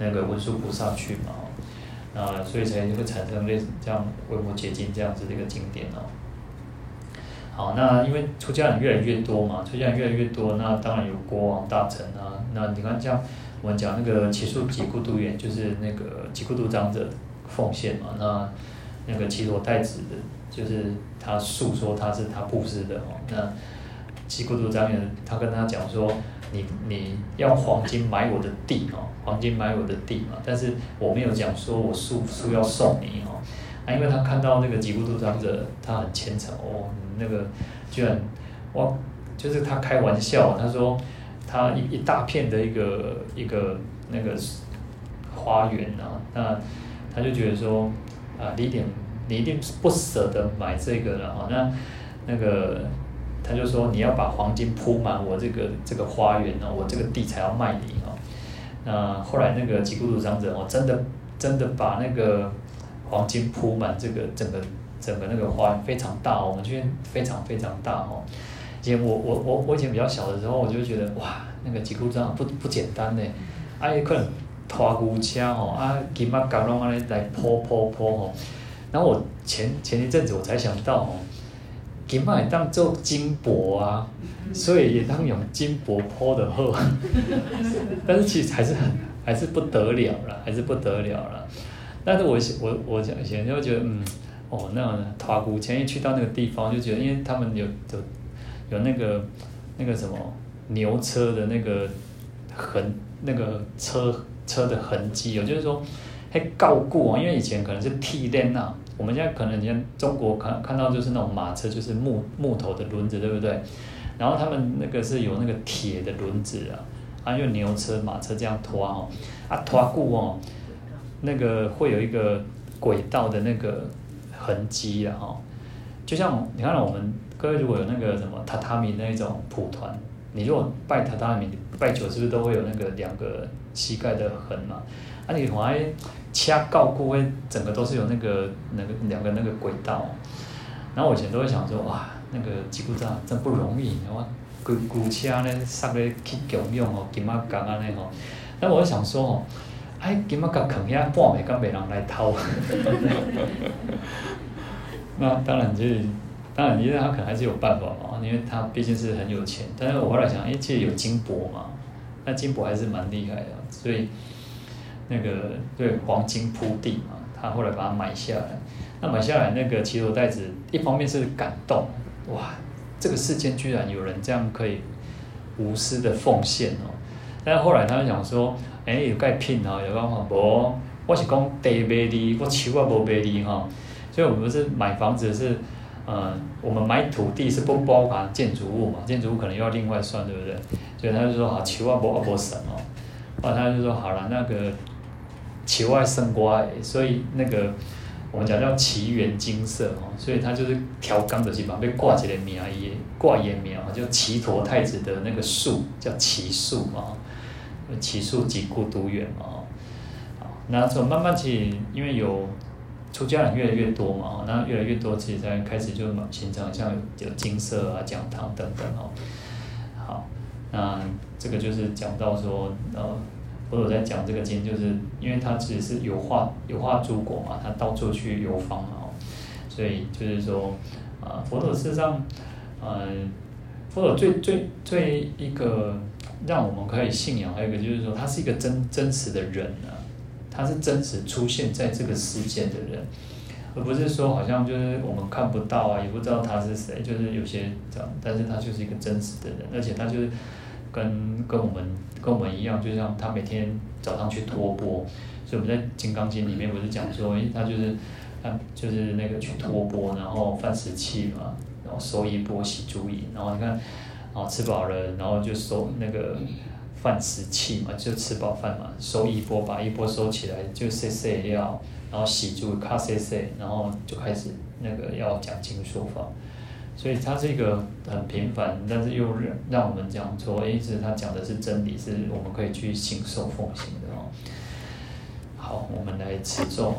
那个文殊菩萨去嘛，啊，所以才会产生类似这样维摩詰经这样子的一个经典哦。好，那因为出家人越来越多嘛，出家人越来越多，那当然有国王大臣啊，那你看像我们讲那个奇树给孤独园，就是那个给孤独长者奉献嘛，那那个奇罗太子的，就是他诉说他是他布施的哦，那。给孤独长者，他跟他讲说：“你你要黄金买我的地哦，黄金买我的地嘛。但是我没有讲说我书书要送你哦，啊，因为他看到那个给孤独长者，他很虔诚哦，那个居然哇，就是他开玩笑，他说他一一大片的一个一个那个花园啊，那他就觉得说啊，你一点你一定不舍得买这个了哦，那那个。”他就说：“你要把黄金铺满我这个这个花园哦，我这个地才要卖你哦。”那后来那个给孤独长者哦，真的真的把那个黄金铺满这个整个整个那个花园非常大哦，我们觉得非常非常大哦。以前我我我我以前比较小的时候，我就觉得哇，那个给孤独长者不不简单呢，啊，有可能拖牛车哦，啊，金马甲拢安尼来铺铺铺哦。然后我前前一阵子我才想到哦。金马也当做金箔啊，所以也当用金箔泼的喝，但是其实还是很还是不得了了，还是不得了了。但是我我我讲以前就觉得嗯哦那样塔古前一去到那个地方就觉得，因为他们有有有那个那个什么牛车的那个痕那个车车的痕迹，哦，就是说还告过，因为以前可能是铁链呐。我们现在可能你看中国看看到就是那种马车，就是木木头的轮子，对不对？然后他们那个是有那个铁的轮子啊，啊，用牛车、马车这样拖哦，啊，拖过哦，那个会有一个轨道的那个痕迹啊，哈，就像你看到我们各位如果有那个什么榻榻米那一种蒲团，你如果拜榻榻米拜久，是不是都会有那个两个膝盖的痕嘛？啊，你还。掐高固会整个都是有那个那个两个那个轨道，然后我以前都会想说哇，那个吉普车真不容易，我古古车呢上来去供用哦，金马甲安尼吼，那我就想说哦，哎，金马甲肯遐半暝敢没人来偷，那当然就是，当然，因为他可能还是有办法嘛，因为他毕竟是很有钱，但是我后来想，哎，其实有金箔嘛，那金箔还是蛮厉害的，所以。那个对黄金铺地嘛，他后来把它买下来。那买下来，那个只陀太子一方面是感动，哇，这个世间居然有人这样可以无私的奉献哦。但是后来他就想说，哎，有盖聘啊，有办法不？我是讲地卖地，我手我无卖地哈。所以我们是买房子是，呃，我们买土地是不包含建筑物嘛，建筑物可能要另外算，对不对？所以他就说，好，手我无无省哦。后来他就说，好了，那个。其外生瓜，所以那个我们讲叫奇缘精舍哦，所以他就是调缸的地方被挂起来名也挂也名叫只陀太子的那个树叫奇树嘛，奇树给孤独远嘛，好，那从慢慢起，因为有出家人越来越多嘛，那越来越多，其实才开始就形成像有金色啊、讲堂等等哦，好，那这个就是讲到说呃。佛陀在讲这个经，就是因为他其实是有化有化诸国嘛，他到处去游方哦，所以就是说，啊，佛陀事实上，呃，佛陀最最最一个让我们可以信仰，还有一个就是说，他是一个真真实的人啊，他是真实出现在这个世界的人，而不是说好像就是我们看不到啊，也不知道他是谁，就是有些这样，但是他就是一个真实的人，而且他就是跟跟我们跟我们一样，就像他每天早上去托钵，所以我们在《金刚经》里面不是讲说，他就是他就是那个去托钵，然后饭食器嘛，然后收衣钵洗足以，然后你看。哦，吃饱了，然后就收那个饭食器嘛，就吃饱饭嘛，收衣钵，把衣钵收起来，就洗洗了，然后洗住，卡洗洗，然后就开始那个要讲经说法，所以它是一个很平凡，但是又让我们讲说，哎，是他讲的是真理，是我们可以去信受奉行的哦。好，我们来持咒。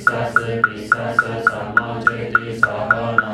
विश्वस्य विश्वस्य समाचेति सह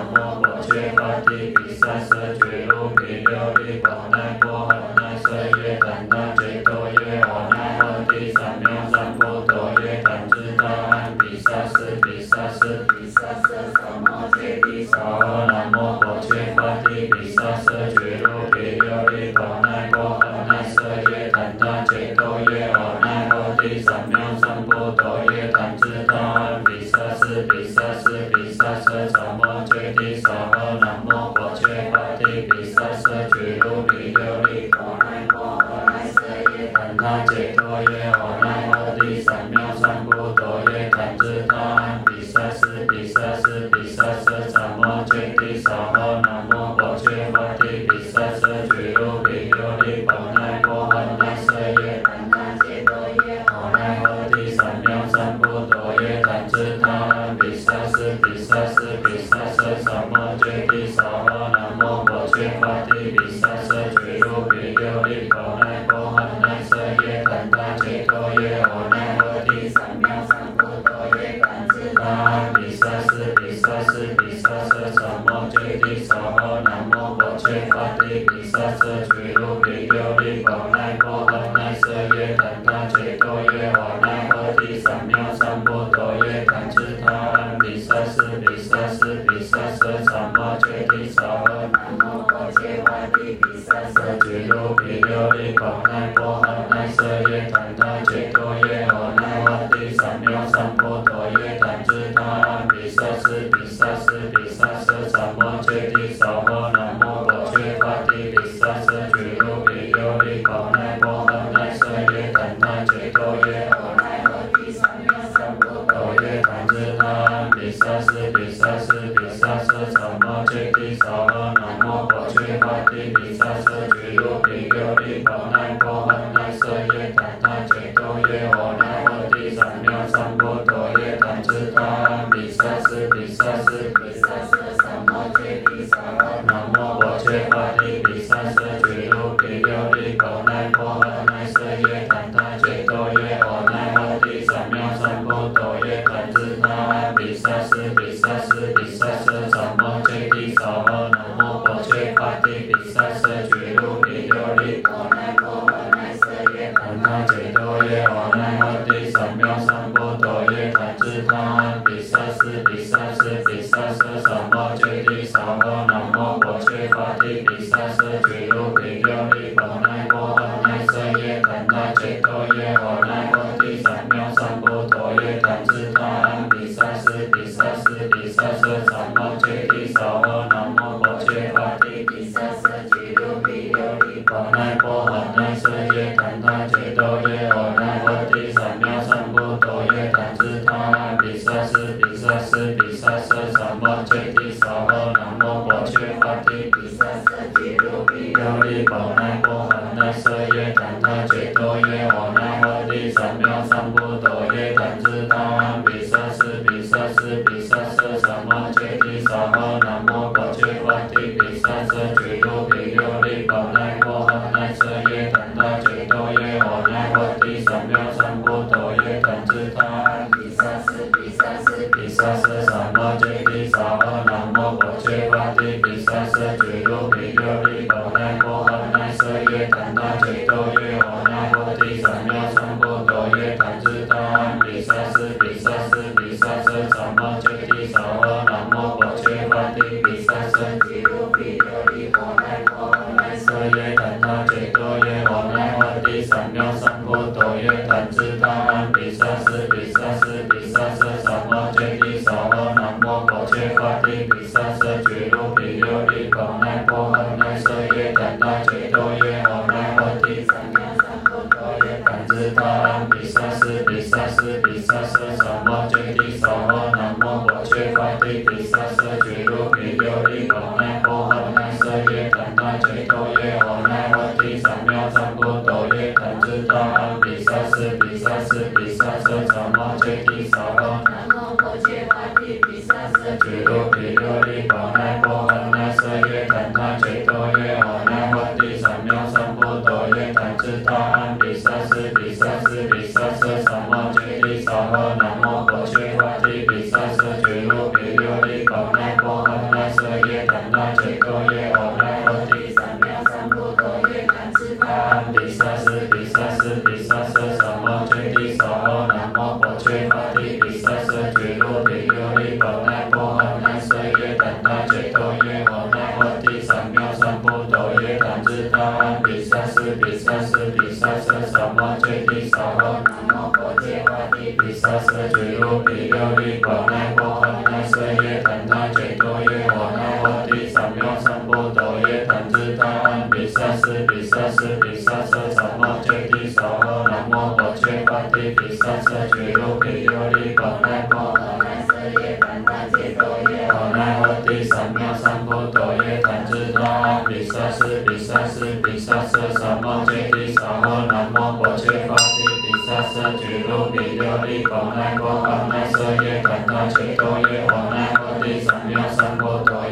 萨斯毗萨舍萨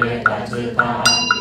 我也感知到。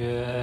月。